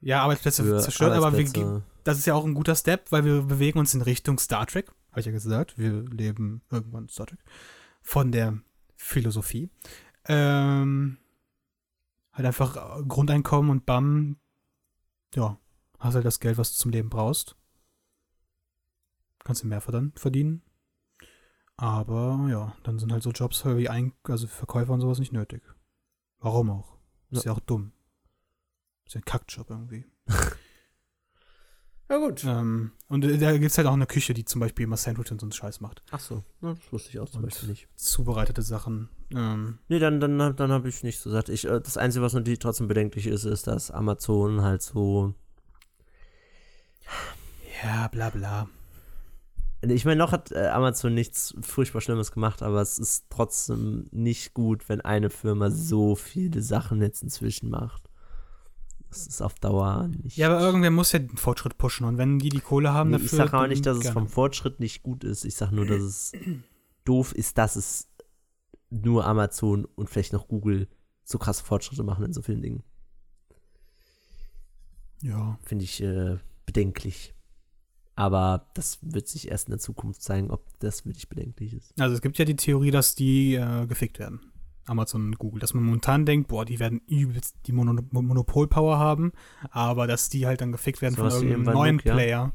ja, Arbeitsplätze zerstören, aber wir, das ist ja auch ein guter Step, weil wir bewegen uns in Richtung Star Trek. Habe ich ja gesagt, wir leben irgendwann Star Trek. Von der Philosophie. Ähm, halt einfach äh, Grundeinkommen und bam, ja, hast halt das Geld, was du zum Leben brauchst. Kannst du mehr verdienen. Aber ja, dann sind halt so Jobs wie Ein also Verkäufer und sowas nicht nötig. Warum auch? Ist ja, auch dumm. Ist ja ein Kackjob irgendwie. Ja, gut. Ähm, und da gibt es halt auch eine Küche, die zum Beispiel immer Sandwich und so einen Scheiß macht. Ach so, ja, das wusste ich auch zum Und- Beispiel nicht. Zubereitete Sachen. Ähm, Nee, dann, dann, dann habe ich nicht so gesagt. Ich, äh, das Einzige, was natürlich trotzdem bedenklich ist, ist, dass Amazon halt so. ja, bla bla. Ich meine, noch hat äh, Amazon nichts furchtbar Schlimmes gemacht, aber es ist trotzdem nicht gut, wenn eine Firma so viele Sachen jetzt inzwischen macht. Das ist auf Dauer nicht. Ja, aber irgendwer muss ja den Fortschritt pushen und wenn die die Kohle haben Nee, dafür. ich sage auch nicht, dass es vom Fortschritt nicht gut ist. Ich sage nur, dass es doof ist, dass es nur Amazon und vielleicht noch Google so krasse Fortschritte machen in so vielen Dingen. Ja. Finde ich äh, bedenklich. Aber das wird sich erst in der Zukunft zeigen, ob das wirklich bedenklich ist. Also es gibt ja die Theorie, dass die äh, gefickt werden. Amazon und Google. Dass man momentan denkt, boah, die werden übelst die Mono Monopolpower haben, aber dass die halt dann gefickt werden So von irgendeinem neuen Nokia. Player.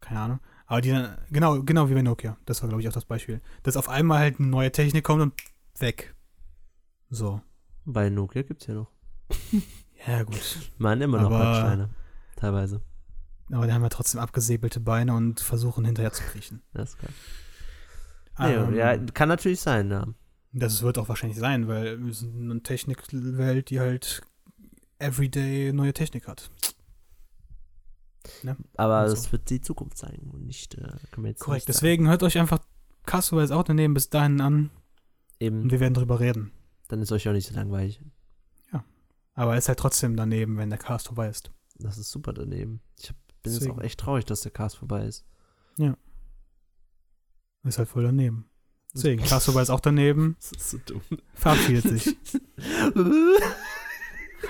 Keine Ahnung. Aber die dann, genau, genau wie bei Nokia. Das war, glaube ich, auch das Beispiel. Dass auf einmal halt eine neue Technik kommt und weg. So. Bei Nokia gibt es ja noch. Ja, gut. Man immer noch Aber-. Teilweise. Aber die haben ja trotzdem abgesäbelte Beine und versuchen hinterher zu kriechen. Das. Nee, Ähm, ja, kann natürlich sein, ja. Das wird auch wahrscheinlich sein, weil wir sind eine Technikwelt, die halt everyday neue Technik hat. Aber und so. das wird die Zukunft zeigen und nicht, äh, Korrekt. nicht. Deswegen hört euch einfach Castaway's Out daneben bis dahin an und Eben, wir werden drüber reden. dann ist euch auch nicht so langweilig. Aber er ist halt trotzdem daneben, wenn der Cast vorbei ist. Das ist super daneben. Ich hab, bin jetzt Deswegen. auch echt traurig, dass der Cast vorbei ist. Ist halt voll daneben. Deswegen, Cast vorbei ist auch daneben, Das ist so dumm. verabschiedet sich.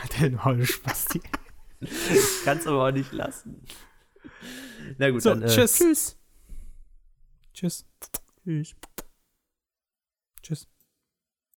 Alter, du Maul, Spasti. Kannst aber auch nicht lassen. Na gut, So, dann äh, tschüss. Tschüss. Tschüss. Tschüss. Tschüss.